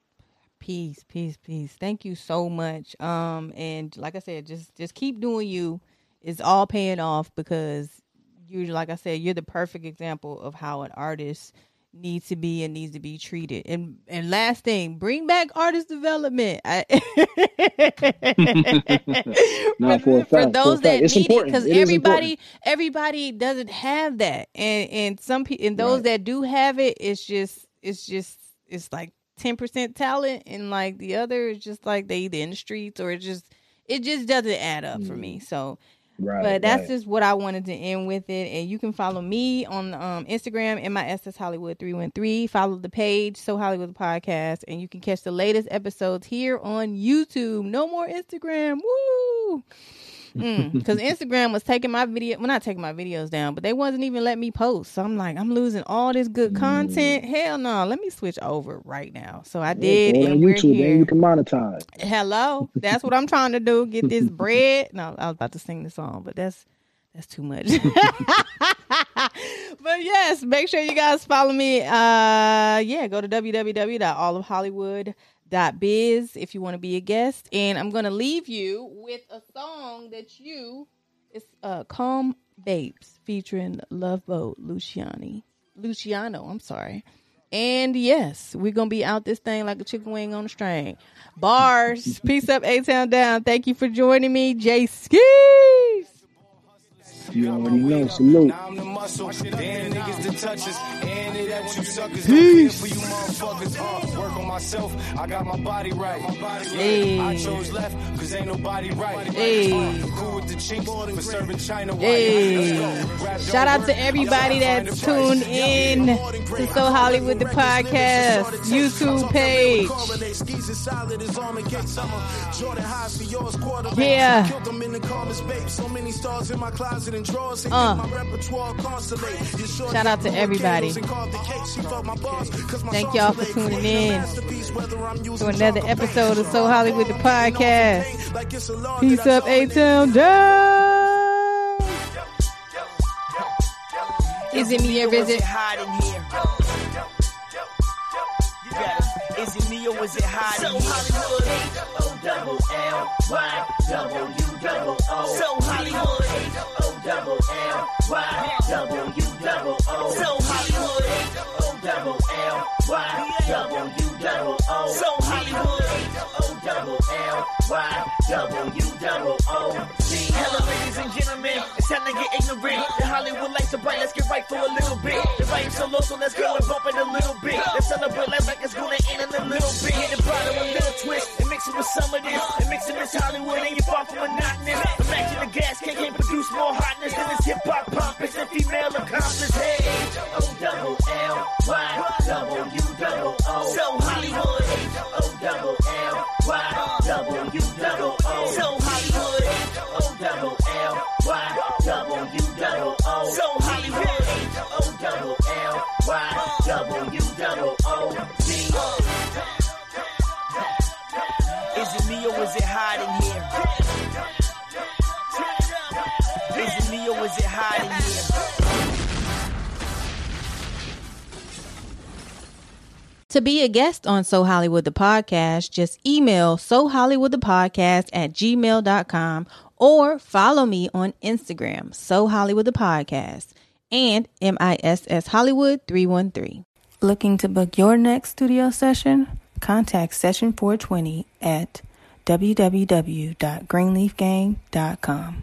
Peace, peace, peace. Thank you so much. Um, and like I said, just just keep doing you. It's all paying off because you, like I said, you're the perfect example of how an artist needs to be and needs to be treated. And and last thing, bring back artist development. I, (laughs) for fact, for those that It's need it, because It is everybody everybody doesn't have that, and and some people and those Right. that do have it, it's just it's just it's like ten percent talent, and like the other is just like they either in the streets or it just it just doesn't add up for me. Mm. So Right. but that's right. just what I wanted to end with it. And you can follow me on um, Instagram, MISS Hollywood 313. Follow the page, So Hollywood Podcast. And you can catch the latest episodes here on YouTube. No more Instagram. Woo! Because Instagram was taking my video, well, not taking my videos down, but they wasn't even letting me post. So I'm like, I'm losing all this good content. Hell no, let me switch over right now. So I did, on and we're YouTube, here. man. You can monetize. Hello, that's what I'm trying to do. Get this (laughs) bread. No, I was about to sing the song, but that's that's too much. (laughs) but yes, make sure you guys follow me. Uh, yeah, go to www.allofhollywood.biz if you want to be a guest. And I'm gonna leave you with a song that you it's uh Calm Babes featuring Love Boat Luciani. Luciano, I'm sorry. And yes, we're gonna be out this thing like a chicken wing on a string. Bars. (laughs) Peace up, A Town Down. Thank you for joining me, Jae Skeese. You already know. Salute. Now I'm the muscle, damn niggas the touches, and it at you suckers. Don't for you motherfuckers. Uh, work on myself, I got my body right. My body right. Hey. I chose left, cause ain't nobody right. Hey. Uh, cool with the chinks for serving China. Hey. Let's go. Rap Shout out to everybody that's tuned in to So Hollywood the podcast YouTube page. Yeah. Uh. Shout out to everybody. Thank y'all for tuning in to another episode of So Hollywood the podcast. Peace up, A Town down. Is it me or is it? hot in here? You got it. Is it me or is it in here? Hollywood. O double L Y W double O. So Hollywood. O double L Y W double O. So Hollywood. O double L Y W double O. So Hollywood double L Y double double Hello, ladies and gentlemen, it's time to get ignorant. The Hollywood lights are bright, let's get right for a little bit. The vibe's so low, so let's go and bump it a little bit. Let's celebrate life like it's gonna end in a little bit. Hit the bottom a little twist, and mix it with some of this. And mix it with Hollywood, and you're far from monotonous. Imagine the gas can can't produce more hotness than this hip hop pompous and female accomplice. Hey, H O double L Y double U double O. So Hollywood, double L Y. W double O. So Hollywood. To be a guest on So Hollywood the Podcast, just email So Hollywood the Podcast at gmail.com or follow me on Instagram, So Hollywood the Podcast, and MISS Hollywood 313. Looking to book your next studio session? Contact Session 420 at www.greenleafgang.com.